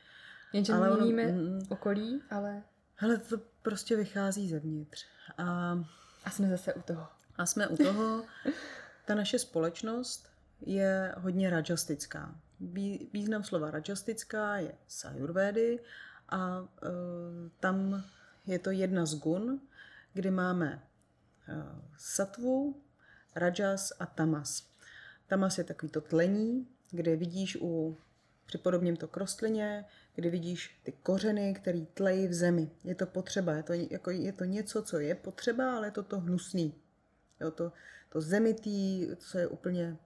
Jenže ale měníme ono, mm, okolí, ale... Ale to prostě vychází zevnitř. A, a jsme zase u toho. A jsme u toho. [laughs] Ta naše společnost je hodně rajastická. Význam slova rajastická je z Ayurvedy a e, tam je to jedna z gun, kdy máme e, satvu, rajas a tamas. Tamas je takový to tlení, kde vidíš u připodobním to k rostlině, kdy vidíš ty kořeny, které tlejí v zemi. Je to potřeba, je to, jako, je to něco, co je potřeba, ale je to to hnusný. Jo, to, to zemitý, co je úplně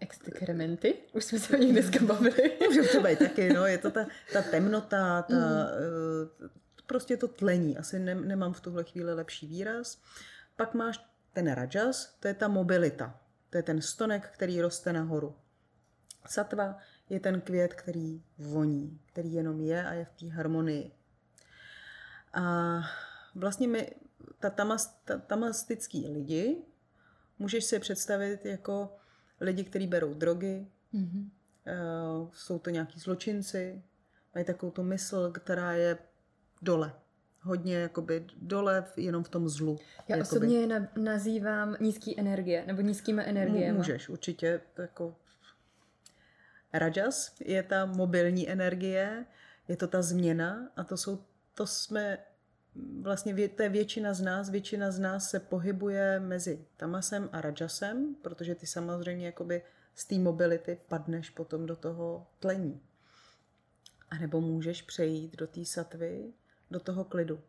Exkrementy? Už jsme se o nich dneska bavili. Může to být taky, no. Je to ta, ta [laughs] temnota, ta, mm. prostě to tlení. Asi ne, nemám v tuhle chvíli lepší výraz. Pak máš ten rajas, to je ta mobilita. To je ten stonek, který roste nahoru. Satva je ten květ, který voní, který jenom je a je v té harmonii. A vlastně my, ta, tamas, ta tamastický lidi, můžeš si je představit jako lidi, kteří berou drogy, mm-hmm. uh, jsou to nějaký zločinci, mají takovou tu mysl, která je dole. Hodně jakoby dole, jenom v tom zlu. Já jakoby. osobně je na, nazývám nízký energie, nebo nízkými energiemi. Můžeš, určitě. Jako Rajas je ta mobilní energie, je to ta změna a to jsou, to jsme vlastně to je většina z nás, většina z nás se pohybuje mezi tamasem a rajasem, protože ty samozřejmě jakoby z té mobility padneš potom do toho tlení. A nebo můžeš přejít do té satvy, do toho klidu.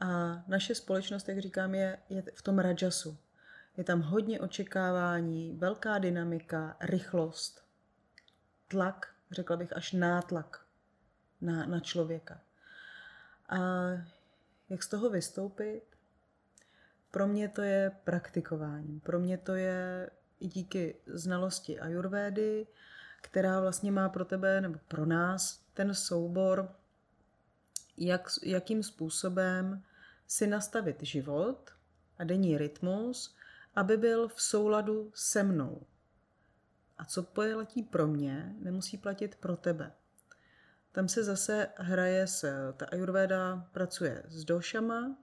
A naše společnost, jak říkám, je, je v tom rajasu. Je tam hodně očekávání, velká dynamika, rychlost, tlak, řekla bych až nátlak na, na člověka. A jak z toho vystoupit? Pro mě to je praktikování. Pro mě to je i díky znalosti ajurvédy, která vlastně má pro tebe nebo pro nás ten soubor, jak, jakým způsobem si nastavit život a denní rytmus, aby byl v souladu se mnou. A co platí pro mě, nemusí platit pro tebe. Tam se zase hraje s, ta ayurveda pracuje s došama,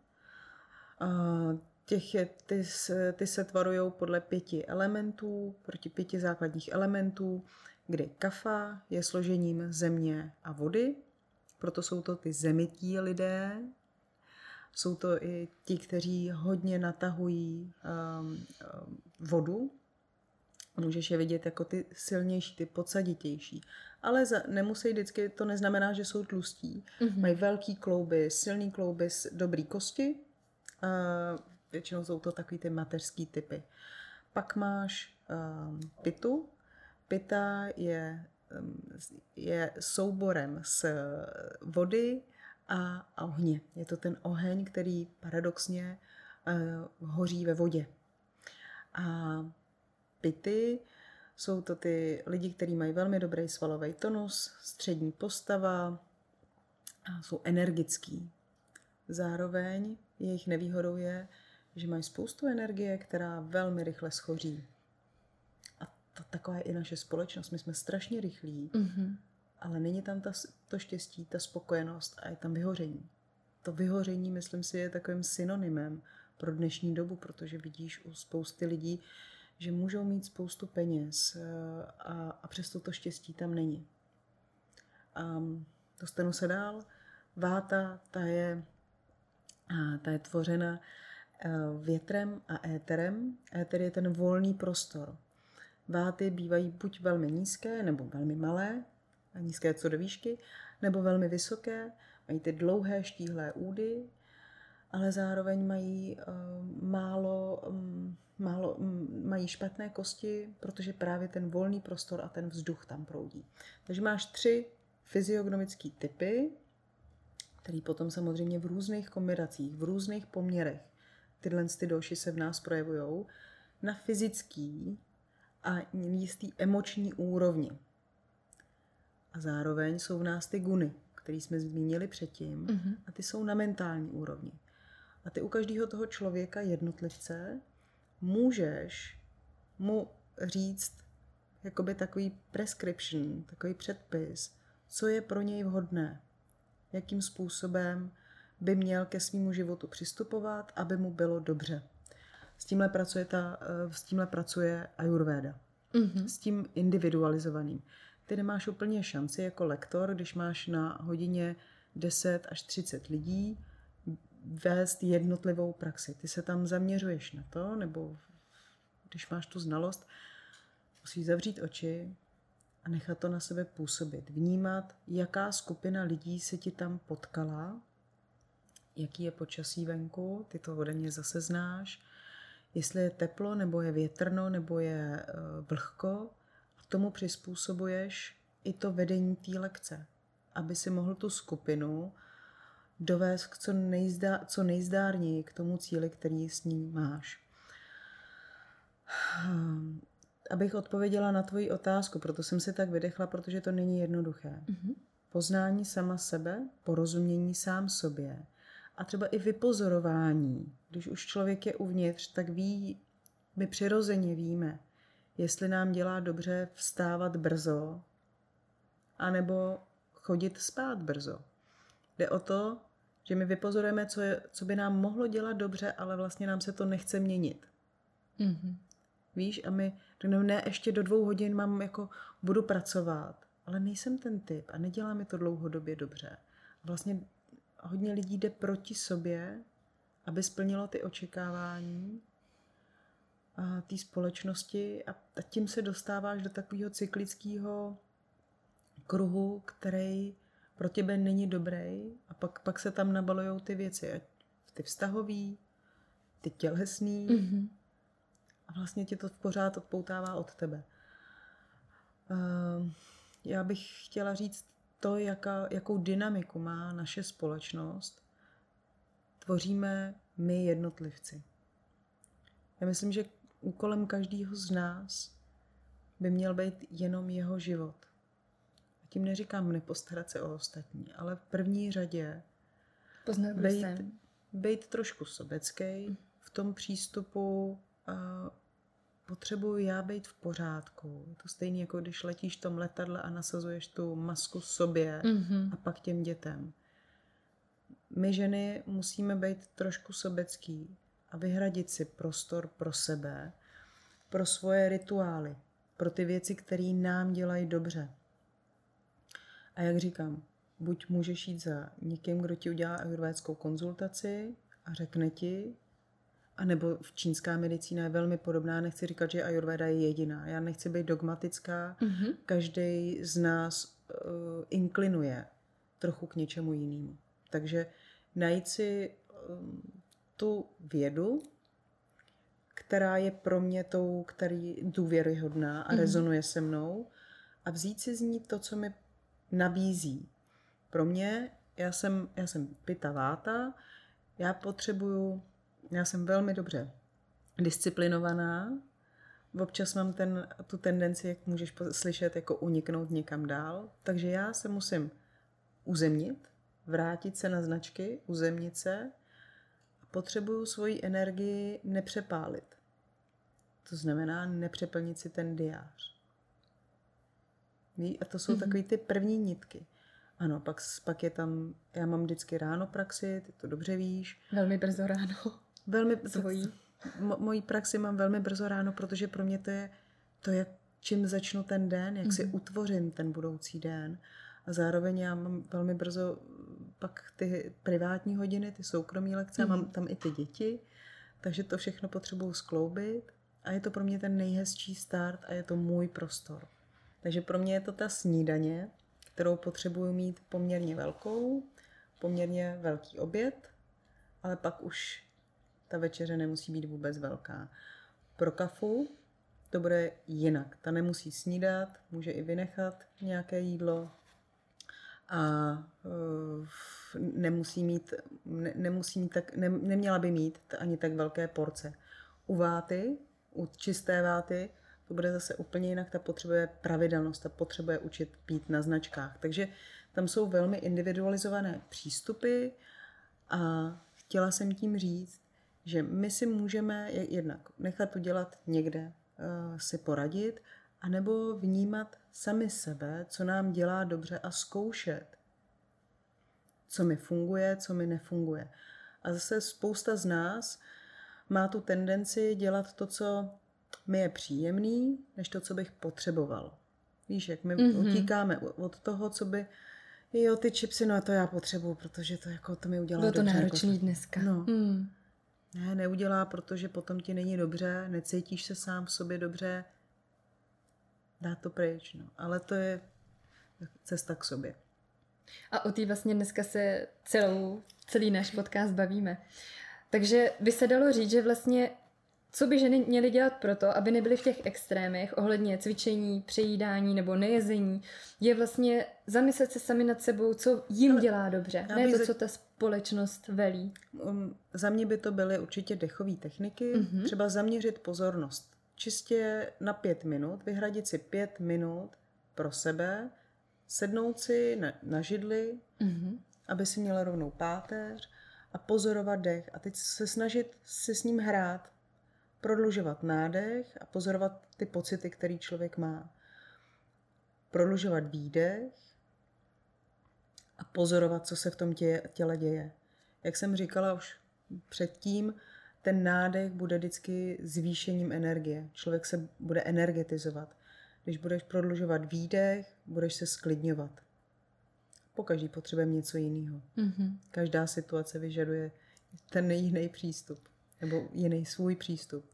těch je, ty, ty se tvarují podle pěti elementů, proti pěti základních elementů, kdy kafa je složením země a vody, proto jsou to ty zemití lidé, jsou to i ti, kteří hodně natahují um, vodu, Můžeš je vidět jako ty silnější, ty podsaditější. Ale za, nemusí vždycky, to neznamená, že jsou tlustí. Mm-hmm. Mají velký klouby, silný klouby, dobrý kosti. A většinou jsou to takový ty mateřský typy. Pak máš um, pitu. Pita je, je souborem z vody a, ohně. Je to ten oheň, který paradoxně uh, hoří ve vodě. A pity. Jsou to ty lidi, kteří mají velmi dobrý svalový tonus, střední postava a jsou energický. Zároveň jejich nevýhodou je, že mají spoustu energie, která velmi rychle schoří. A to, taková je i naše společnost. My jsme strašně rychlí, mm-hmm. ale není tam ta, to štěstí, ta spokojenost a je tam vyhoření. To vyhoření, myslím si, je takovým synonymem pro dnešní dobu, protože vidíš u spousty lidí, že můžou mít spoustu peněz eh, a, a přesto to štěstí tam není. A dostanu se dál. Váta, ta je, ta je tvořena eh, větrem a éterem. Éter je ten volný prostor. Váty bývají buď velmi nízké, nebo velmi malé, nízké co do výšky, nebo velmi vysoké, mají ty dlouhé štíhlé údy, ale zároveň mají uh, málo um, málo, mají špatné kosti, protože právě ten volný prostor a ten vzduch tam proudí. Takže máš tři fyziognomické typy, který potom samozřejmě v různých kombinacích, v různých poměrech tyhle ty doši se v nás projevují na fyzický a jistý emoční úrovni. A zároveň jsou v nás ty guny, které jsme zmínili předtím, mm-hmm. a ty jsou na mentální úrovni. A ty u každého toho člověka, jednotlivce, můžeš mu říct jakoby takový prescription, takový předpis, co je pro něj vhodné, jakým způsobem by měl ke svýmu životu přistupovat, aby mu bylo dobře. S tímhle pracuje, ta, eh, s tímhle pracuje Ayurveda. Mm-hmm. S tím individualizovaným. Ty nemáš úplně šanci jako lektor, když máš na hodině 10 až 30 lidí, vést jednotlivou praxi. Ty se tam zaměřuješ na to, nebo když máš tu znalost, musíš zavřít oči a nechat to na sebe působit. Vnímat, jaká skupina lidí se ti tam potkala, jaký je počasí venku, ty to ode mě zase znáš, jestli je teplo, nebo je větrno, nebo je uh, vlhko. A tomu přizpůsobuješ i to vedení té lekce, aby si mohl tu skupinu dovést k co, nejzdá, co nejzdárněji k tomu cíli, který s ním máš. [sighs] Abych odpověděla na tvoji otázku, proto jsem si tak vydechla, protože to není jednoduché. Mm-hmm. Poznání sama sebe, porozumění sám sobě a třeba i vypozorování. Když už člověk je uvnitř, tak ví, my přirozeně víme, jestli nám dělá dobře vstávat brzo, anebo chodit spát brzo. Jde o to, že my vypozorujeme, co, je, co by nám mohlo dělat dobře, ale vlastně nám se to nechce měnit. Mm-hmm. Víš, a my řekneme, ne, ještě do dvou hodin mám jako, budu pracovat, ale nejsem ten typ a nedělá mi to dlouhodobě dobře. A vlastně hodně lidí jde proti sobě, aby splnilo ty očekávání té společnosti a tím se dostáváš do takového cyklického kruhu, který pro tebe není dobrý a pak, pak se tam nabalují ty věci, ty vztahový, ty tělesný mm-hmm. a vlastně tě to pořád odpoutává od tebe. Uh, já bych chtěla říct to, jaká, jakou dynamiku má naše společnost, tvoříme my jednotlivci. Já myslím, že úkolem každého z nás by měl být jenom jeho život. A tím neříkám nepostarat se o ostatní, ale v první řadě být, být trošku sobecký v tom přístupu a potřebuju já být v pořádku. Je to stejné, jako když letíš v tom letadle a nasazuješ tu masku sobě mm-hmm. a pak těm dětem. My ženy musíme být trošku sobecký a vyhradit si prostor pro sebe, pro svoje rituály, pro ty věci, které nám dělají dobře. A jak říkám, buď můžeš jít za někým, kdo ti udělá ayurvédskou konzultaci a řekne ti, anebo v čínská medicína je velmi podobná, nechci říkat, že ayurveda je jediná. Já nechci být dogmatická, mm-hmm. každý z nás uh, inklinuje trochu k něčemu jinému. Takže najít si um, tu vědu, která je pro mě tou, který důvěryhodná a mm. rezonuje se mnou a vzít si z ní to, co mi nabízí. Pro mě, já jsem, já jsem pita váta, já potřebuju, já jsem velmi dobře disciplinovaná, občas mám ten, tu tendenci, jak můžeš slyšet, jako uniknout někam dál, takže já se musím uzemnit, vrátit se na značky, uzemnit se potřebuju svoji energii nepřepálit. To znamená nepřeplnit si ten diář. Ví? A to jsou mm-hmm. takové ty první nitky. Ano, pak, pak je tam, já mám vždycky ráno praxi, ty to dobře víš. Velmi brzo ráno. Velmi, Svojí. Mo, mojí praxi mám velmi brzo ráno, protože pro mě to je to, jak, čím začnu ten den, jak mm-hmm. si mhm. utvořím ten budoucí den. A zároveň já mám velmi brzo pak ty privátní hodiny, ty soukromí lekce, mm. mám mhm. tam i ty děti, takže to všechno potřebuju skloubit a je to pro mě ten nejhezčí start a je to můj prostor. Takže pro mě je to ta snídaně, kterou potřebuju mít poměrně velkou, poměrně velký oběd, ale pak už ta večeře nemusí být vůbec velká. Pro kafu to bude jinak. Ta nemusí snídat, může i vynechat nějaké jídlo, a uh, nemusí mít, ne, nemusí mít tak, ne, neměla by mít ani tak velké porce. U váty, u čisté váty, to bude zase úplně jinak, ta potřebuje pravidelnost, ta potřebuje učit pít na značkách. Takže tam jsou velmi individualizované přístupy a chtěla jsem tím říct, že my si můžeme jednak nechat to dělat někde, uh, si poradit, anebo vnímat sami sebe, co nám dělá dobře a zkoušet, co mi funguje, co mi nefunguje. A zase spousta z nás má tu tendenci dělat to, co mi je příjemný, než to, co bych potřeboval. Víš, jak my mm-hmm. utíkáme od toho, co by jo, ty čipsy, no to já potřebuju, protože to jako to mi udělá Bylo to dobře. to náročný jako, dneska. No. Mm. Ne, neudělá, protože potom ti není dobře, necítíš se sám v sobě dobře, dá to pryč. No. Ale to je cesta k sobě. A o té vlastně dneska se celou, celý náš podcast bavíme. Takže by se dalo říct, že vlastně co by ženy měly dělat proto, aby nebyly v těch extrémech ohledně cvičení, přejídání nebo nejezení, je vlastně zamyslet se sami nad sebou, co jim Ale dělá dobře, ne to, co ta společnost velí. Um, za mě by to byly určitě dechové techniky. Mhm. Mm-hmm. Třeba zaměřit pozornost. Čistě na pět minut, vyhradit si pět minut pro sebe, sednout si na, na židli, Mhm. aby si měla rovnou páteř a pozorovat dech. A teď se snažit si s ním hrát, prodlužovat nádech a pozorovat ty pocity, který člověk má. Prodlužovat výdech a pozorovat, co se v tom tě, těle děje. Jak jsem říkala už předtím, ten nádech bude vždycky zvýšením energie. Člověk se bude energetizovat. Když budeš prodlužovat výdech, budeš se sklidňovat. Pokaždý potřebujeme něco jiného. Mhm. Každá situace vyžaduje ten jiný přístup. Nebo jiný svůj přístup.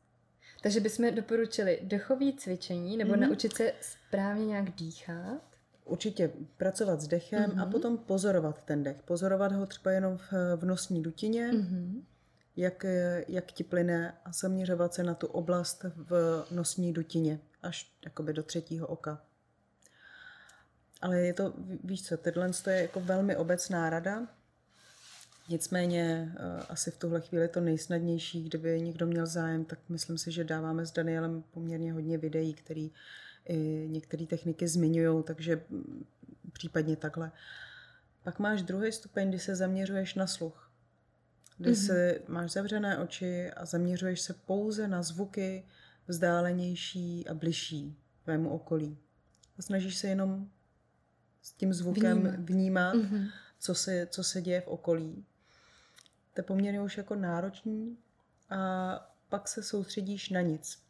Takže bychom doporučili dechový cvičení nebo Mhm. naučit se správně nějak dýchat. Určitě pracovat s dechem mm-hmm. a Mhm. potom pozorovat ten dech. Pozorovat ho třeba jenom v, v nosní dutině, mm-hmm. Mhm. jak, jak ti plyne a zaměřovat se na tu oblast v nosní dutině, až jakoby do třetího oka. Ale je to, víš co, tohle je jako velmi obecná rada, Nicméně eh, asi v tuhle chvíli to nejsnadnější, kdyby někdo měl zájem, tak myslím si, že dáváme s Danielem poměrně hodně videí, který i některé techniky zmiňují, takže případně takhle. Pak máš druhý stupeň, kdy se zaměřuješ na sluch. Kdy mm-hmm. se máš zavřené oči a zaměřuješ se pouze na zvuky vzdálenější a bližší tvému okolí. A snažíš se jenom s tím zvukem Vnímat. vnímat, Mhm. co, se, co se děje v okolí. To je poměrně už jako náročný a pak se soustředíš na nic.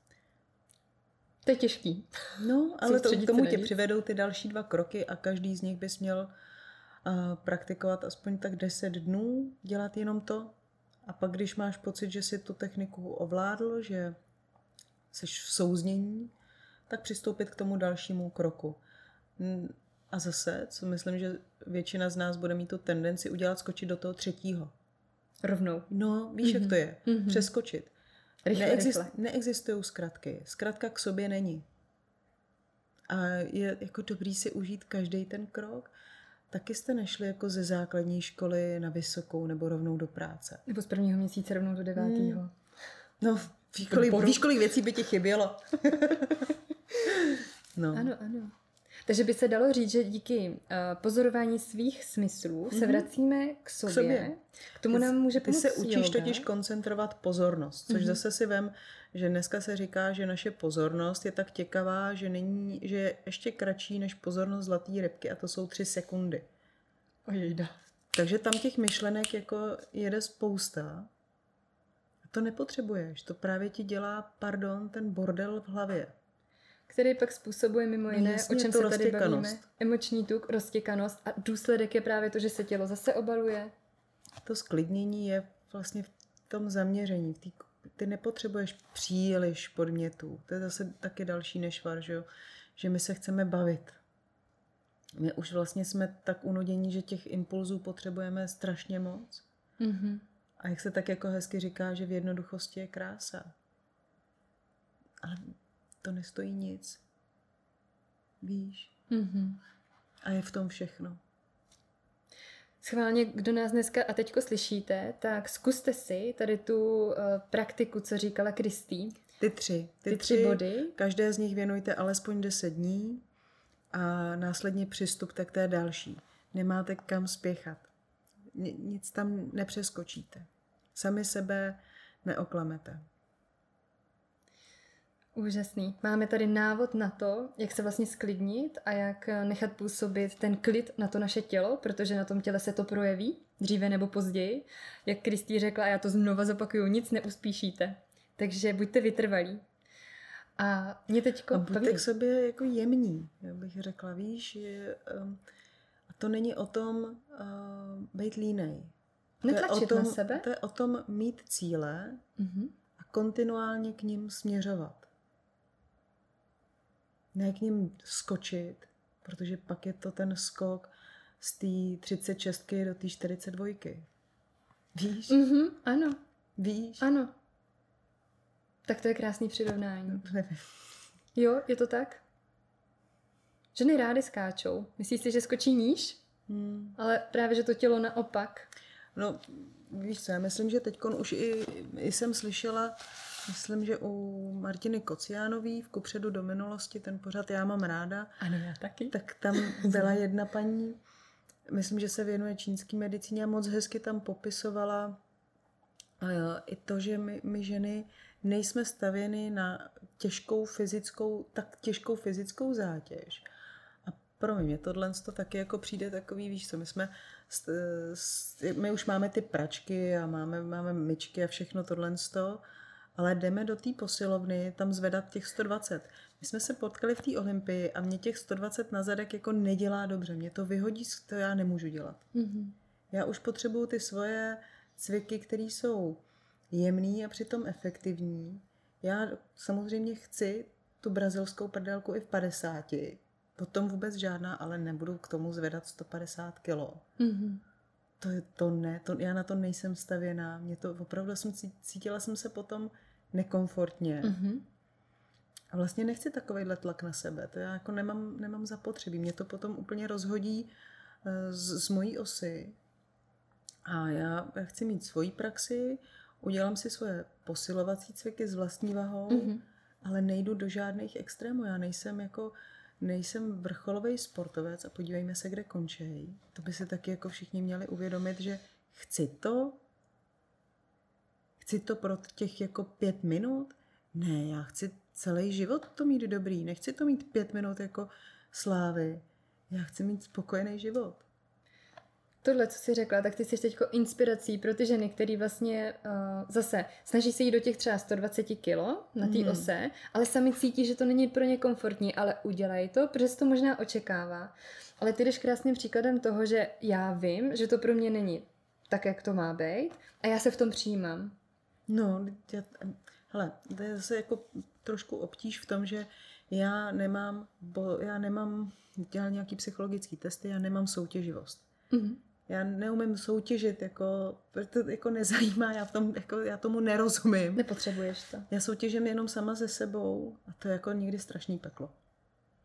To je těžký. No, [laughs] ale to, k tomu tě přivedou ty další dva kroky a každý z nich bys měl uh, praktikovat aspoň tak 10 dnů, dělat jenom to. A pak, když máš pocit, že si tu techniku ovládl, že jsi v souznění, tak přistoupit k tomu dalšímu kroku. A zase, co myslím, že většina z nás bude mít tu tendenci udělat skočit do toho třetího. Rovnou. No, víš, mm-hmm. jak to je? Mhm. Přeskočit. Rychle, Neexist, rychle. Neexistují zkratky. Zkratka k sobě není. A je jako dobrý si užít každý ten krok. Taky jste nešli jako ze základní školy na vysokou nebo rovnou do práce. Nebo z prvního měsíce rovnou do devátého. Hmm. No, víš, kolik, víš, kolik věcí by ti chybělo. [laughs] no. Ano, ano. Takže by se dalo říct, že díky uh, pozorování svých smyslů se Mhm. vracíme k sobě. K, sobě. tomu nám může Ty pomoct se učíš yoga. totiž koncentrovat pozornost, což Mhm. zase si vem, že dneska se říká, že naše pozornost je tak těkavá, že, není, že je ještě kratší než pozornost zlatý rybky a to jsou tři sekundy. Ojejda. Takže tam těch myšlenek jako jede spousta. A to nepotřebuješ. To právě ti dělá, pardon, ten bordel v hlavě. Který pak způsobuje mimo No jiné, jasně, o čem se tady bavíme, emoční tuk, roztěkanost a důsledek je právě to, že se tělo zase obaluje. To sklidnění je vlastně v tom zaměření. V tý, ty nepotřebuješ příliš podmětů. To je zase taky další nešvar, že, jo? že my se chceme bavit. My už vlastně jsme tak unudění, že těch impulzů potřebujeme strašně moc. Mhm. A jak se tak jako hezky říká, že v jednoduchosti je krása. Ale to nestojí nic. Víš? Mhm. A je v tom všechno. Schválně, kdo nás dneska a teďko slyšíte, tak zkuste si tady tu uh, praktiku, co říkala Kristý, Ty tři. ty tři body. Každé z nich věnujte alespoň 10 dní a následně přistupte k té další. Nemáte kam spěchat. Ni- Nic tam nepřeskočíte. Sami sebe neoklamete. Úžasný. Máme tady návod na to, jak se vlastně sklidnit a jak eh, nechat působit ten klid na to naše tělo, protože na tom těle se to projeví, dříve nebo později. Jak Kristý řekla, a já to znova zopakuju, nic neuspíšíte. Takže buďte vytrvalí. A mě teďko A buďte baví- k sobě jako jemní, já bych řekla, víš, že, um, a to není o tom uh, být línej. To je o Netlačit tom, na sebe. To je o tom mít cíle Mhm. a kontinuálně k ním směřovat. Ne k ním skočit, protože pak je to ten skok z té 36 do té 42. Víš? Mhm, ano, Víš? ano. Tak to je krásný přirovnání. Nevím. Jo, je to tak? Ženy rády skáčou. Myslíš si, že skočí níž? Hmm. Ale právě, že to tělo naopak. No, víš co, já myslím, že teď už i, i jsem slyšela, myslím, že u Martiny Kociánový v Kupředu do minulosti, ten pořad já mám ráda, Ano, já taky. tak tam byla jedna paní, myslím, že se věnuje čínský medicíně a moc hezky tam popisovala uh, i to, že my, my ženy nejsme stavěny na těžkou fyzickou, tak těžkou fyzickou zátěž. A pro mě tohle to taky jako přijde takový, víš co, my jsme, my už máme ty pračky a máme, máme myčky a všechno tohle ale jdeme do té posilovny tam zvedat těch 120. My jsme se potkali v té Olympii a mě těch 120 na zadek jako nedělá dobře. Mě to vyhodí, to já nemůžu dělat. Mm-hmm. Já už potřebuju ty svoje cviky, které jsou jemný a přitom efektivní. Já samozřejmě chci tu brazilskou prdelku i v 50. Potom vůbec žádná, ale nebudu k tomu zvedat 150 kilo. Mm-hmm. To, je, to ne, to, já na to nejsem stavěná. Mě to opravdu jsem cítila jsem se potom nekomfortně. Mm-hmm. A vlastně nechci takovýhle tlak na sebe. To já jako nemám, nemám zapotřebí. Mě to potom úplně rozhodí z, z mojí osy. A já, já chci mít svoji praxi, udělám si svoje posilovací cviky s vlastní vahou, mm-hmm. ale nejdu do žádných extrémů. Já nejsem jako nejsem vrcholový sportovec a podívejme se, kde končí. To by se taky jako všichni měli uvědomit, že chci to, chci to pro těch jako pět minut, ne, já chci celý život to mít dobrý, nechci to mít pět minut jako slávy, já chci mít spokojený život. Tohle, co jsi řekla, tak ty jsi teď inspirací pro ty ženy, které vlastně uh, zase snaží se jít do těch třeba 120 kilo na té mm. ose, ale sami cítí, že to není pro ně komfortní, ale udělají to, protože se to možná očekává. Ale ty jdeš krásným příkladem toho, že já vím, že to pro mě není tak, jak to má být a já se v tom přijímám. No, já, hele, to je zase jako trošku obtíž v tom, že já nemám, bo já nemám, dělal nějaký psychologický testy, já nemám soutěživost. Mm-hmm já neumím soutěžit, jako, to jako nezajímá, já, v tom, jako, já tomu nerozumím. Nepotřebuješ to. Já soutěžím jenom sama se sebou a to je jako někdy strašný peklo.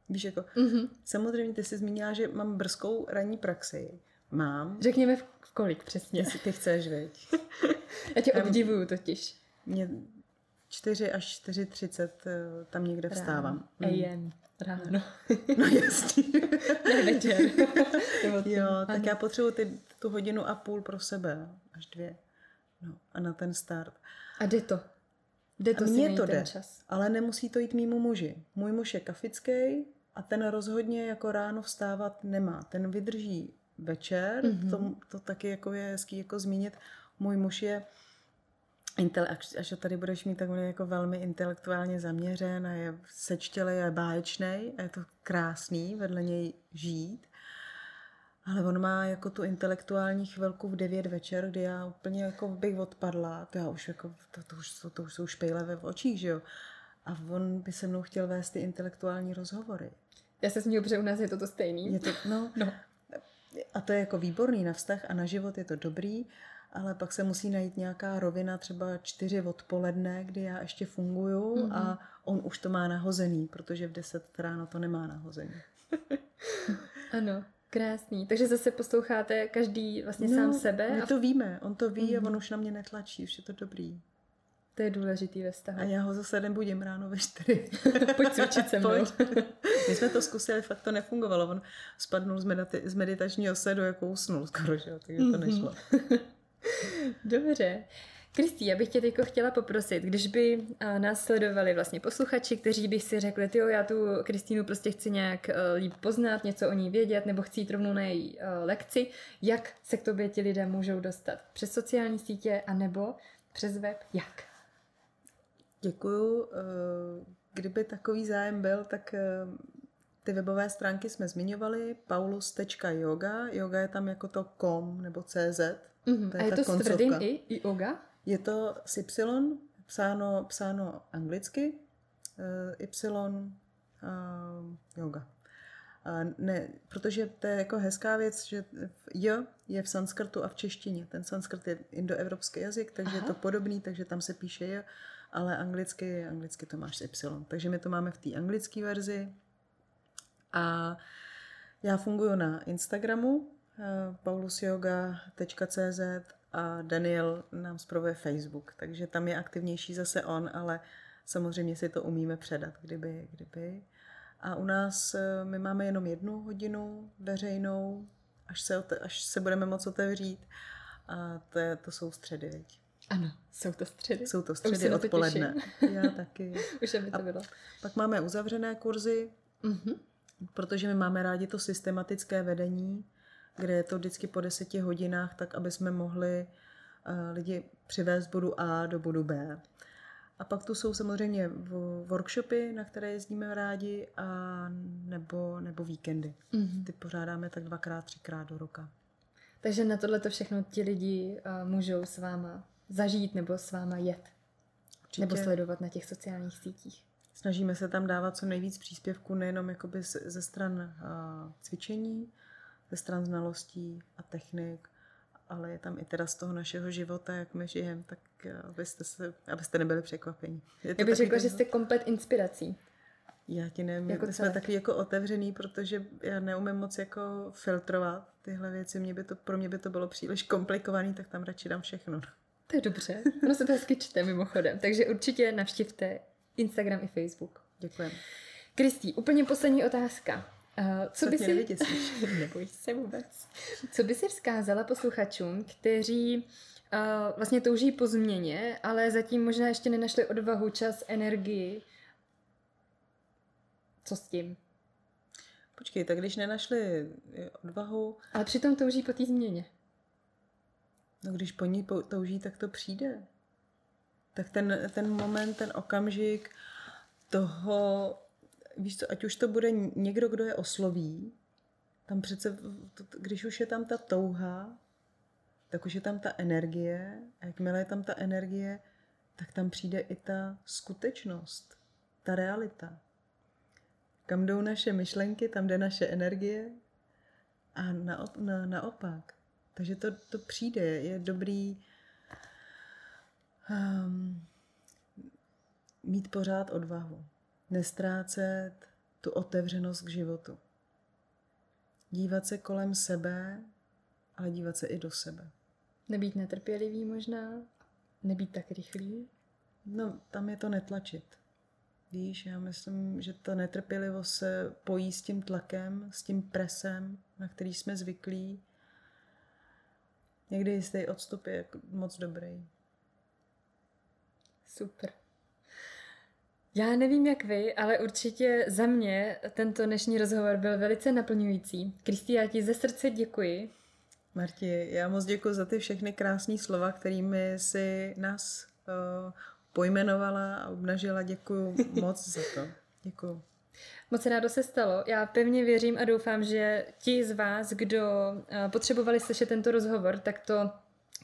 Víš, jako, mm-hmm. samozřejmě ty jsi zmínila, že mám brzkou ranní praxi. Mám. Řekněme v kolik přesně. Ty, ty chceš, veď. [laughs] já tě obdivuju totiž. Mě 4 až 4.30 eh, tam někde vstávám. AM. Mm. Ráno. [laughs] No jasný. ne večer. [laughs] jo, tak ano. já potřebuji ty, tu hodinu a půl pro sebe, až dvě. No, a na ten start. A jde to. Jde to a mně to jde, čas. ale nemusí to jít mýmu muži. Můj muž je kafický a ten rozhodně jako ráno vstávat nemá. Ten vydrží večer, mm-hmm. to, to taky jako je hezký jako zmínit. Můj muž je až, až tady budeš mít, tak on je jako velmi intelektuálně zaměřen a je sečtělý a je báječný a je to krásný vedle něj žít. Ale on má jako tu intelektuální chvilku v 9 večer, kdy já úplně jako bych odpadla, to já už jako, to, to, už, to, to už jsou špejle v očích, že jo. A on by se mnou chtěl vést ty intelektuální rozhovory. Já se směju, protože u nás je to to stejný. Je to, no, no. A to je jako výborný na vztah a na život je to dobrý, ale pak se musí najít nějaká rovina, třeba čtyři odpoledne, kdy já ještě funguju mm-hmm. a on už to má nahozený, protože v deset ráno to nemá nahozený. [laughs] ano, krásný. Takže zase posloucháte každý vlastně no, sám sebe. My a... to víme, on to ví mm-hmm. a on už na mě netlačí, už je to dobrý. To je důležitý ve vztahu. A já ho zase nebudím ráno ve čtyři. [laughs] Pojď cvičit se mnou. My jsme to zkusili, fakt to nefungovalo. On spadnul z, medita- z meditačního sedu, jako usnul skoro, že takže to mhm. nešlo. [laughs] [laughs] Dobře. Kristý, já bych tě teď chtěla poprosit, když by nás sledovali vlastně posluchači, kteří by si řekli, jo, já tu Kristýnu prostě chci nějak uh, líp poznat, něco o ní vědět, nebo chci jít rovnou na její uh, lekci, jak se k tobě ti lidé můžou dostat? Přes sociální sítě, anebo přes web? Jak? Děkuju. Uh, kdyby takový zájem byl, tak ty webové stránky jsme zmiňovali, paulus.yoga, yoga je tam jako to com nebo cz, Mm-hmm. To je A je to koncovka. s tvrdým i, i yoga? Je to s Y, psáno, psáno anglicky, Y uh, yoga. Uh, ne, protože to je jako hezká věc, že J je v sanskrtu a v češtině. Ten sanskrt je indoevropský jazyk, takže Aha. je to podobný, takže tam se píše J ale anglicky, anglicky to máš s Y. Takže my to máme v té anglické verzi. A já funguji na Instagramu eh, paulusyoga.cz a Daniel nám zpravuje Facebook, takže tam je aktivnější zase on, ale samozřejmě si to umíme předat, kdyby, kdyby. A u nás eh, my máme jenom jednu hodinu veřejnou, až se, až se budeme moc otevřít. A to, je, to jsou středy, viď? Ano, jsou to středy. Jsou to středy odpoledne. [laughs] Já taky. [laughs] Už by to bylo. Pak máme uzavřené kurzy, mm-hmm. protože my máme rádi to systematické vedení, kde je to vždycky po deseti hodinách, tak aby jsme mohli uh, lidi přivést z bodu A do bodu B. A pak tu jsou samozřejmě workshopy, na které jezdíme rádi, a nebo, nebo víkendy. Mm-hmm. Ty pořádáme tak dvakrát, třikrát do roka. Takže na tohle to všechno ti lidi uh, můžou s váma zažít nebo s váma jet. Určitě. Nebo sledovat na těch sociálních sítích. Snažíme se tam dávat co nejvíc příspěvků, nejenom jakoby ze stran uh, cvičení, ze stran znalostí a technik, ale je tam i teda z toho našeho života, jak my žijeme, tak eh, abyste, se, abyste nebyli překvapení. Já bych řekla, že jste komplet inspirací. Já ti nevím, jako my jsme takový jako otevřený, protože já neumím moc jako filtrovat tyhle věci. Mě by to, pro mě by to bylo příliš komplikovaný, tak tam radši dám všechno. To je dobře. Ono se to hezky čte mimochodem. Takže určitě navštivte Instagram i Facebook. Děkujeme. Kristý, úplně poslední otázka. Uh, co, by si... [laughs] Neboj se vůbec. Co by si vzkázala posluchačům, kteří uh, vlastně touží po změně, ale zatím možná ještě nenašli odvahu, čas, energii? Co s tím? Počkej, tak když nenašli odvahu... Ale přitom touží po té změně. No když po ní touží, tak to přijde. Tak ten, ten moment, ten okamžik toho víš co, ať už to bude někdo, kdo je osloví, tam přece, když už je tam ta touha, tak už je tam ta energie a jakmile je tam ta energie, tak tam přijde i ta skutečnost, ta realita. Kam jdou naše myšlenky, tam jde naše energie a na, na, naopak. Takže to, to přijde, je dobrý um, mít pořád odvahu nestrácet tu otevřenost k životu. Dívat se kolem sebe, ale dívat se i do sebe. Nebýt netrpělivý možná, nebýt tak rychlý. No, tam je to netlačit. Víš, já myslím, že ta netrpělivost se pojí s tím tlakem, s tím presem, na který jsme zvyklí. Někdy jistý odstup je moc dobrý. Super. Já nevím jak vy, ale určitě za mě tento dnešní rozhovor byl velice naplňující. Kristý, já ti ze srdce děkuji. Marti, já moc děkuji za ty všechny krásné slova, kterými si nás uh, pojmenovala a obnažila. Děkuji [laughs] moc za to. Děkuji. Moc rádo se stalo. Já pevně věřím a doufám, že ti z vás, kdo uh, potřebovali slyšet tento rozhovor, tak to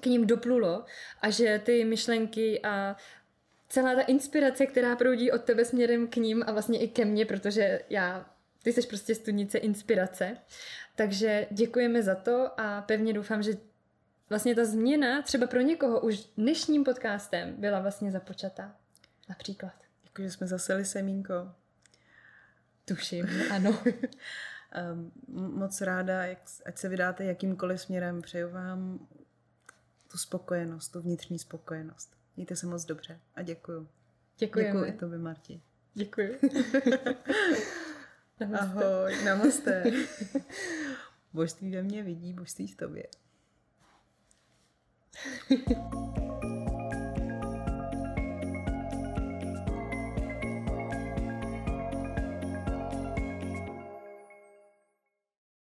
k ním doplulo a že ty myšlenky a celá ta inspirace, která proudí od tebe směrem k ním a vlastně i ke mně, protože já, ty jsi prostě studnice inspirace. Takže děkujeme za to a pevně doufám, že vlastně ta změna třeba pro někoho už dnešním podcastem byla vlastně započata. Například. Jako, že jsme zaseli semínko. Tuším, ano. [laughs] um, moc ráda, jak, ať se vydáte jakýmkoliv směrem, přeju vám tu spokojenost, tu vnitřní spokojenost. Mějte se moc dobře a děkuju. Děkujeme. Děkuji i tobě, Marti. Děkuji. [laughs] namaste. Ahoj, namaste. božství ve mně vidí, božství v tobě. [laughs]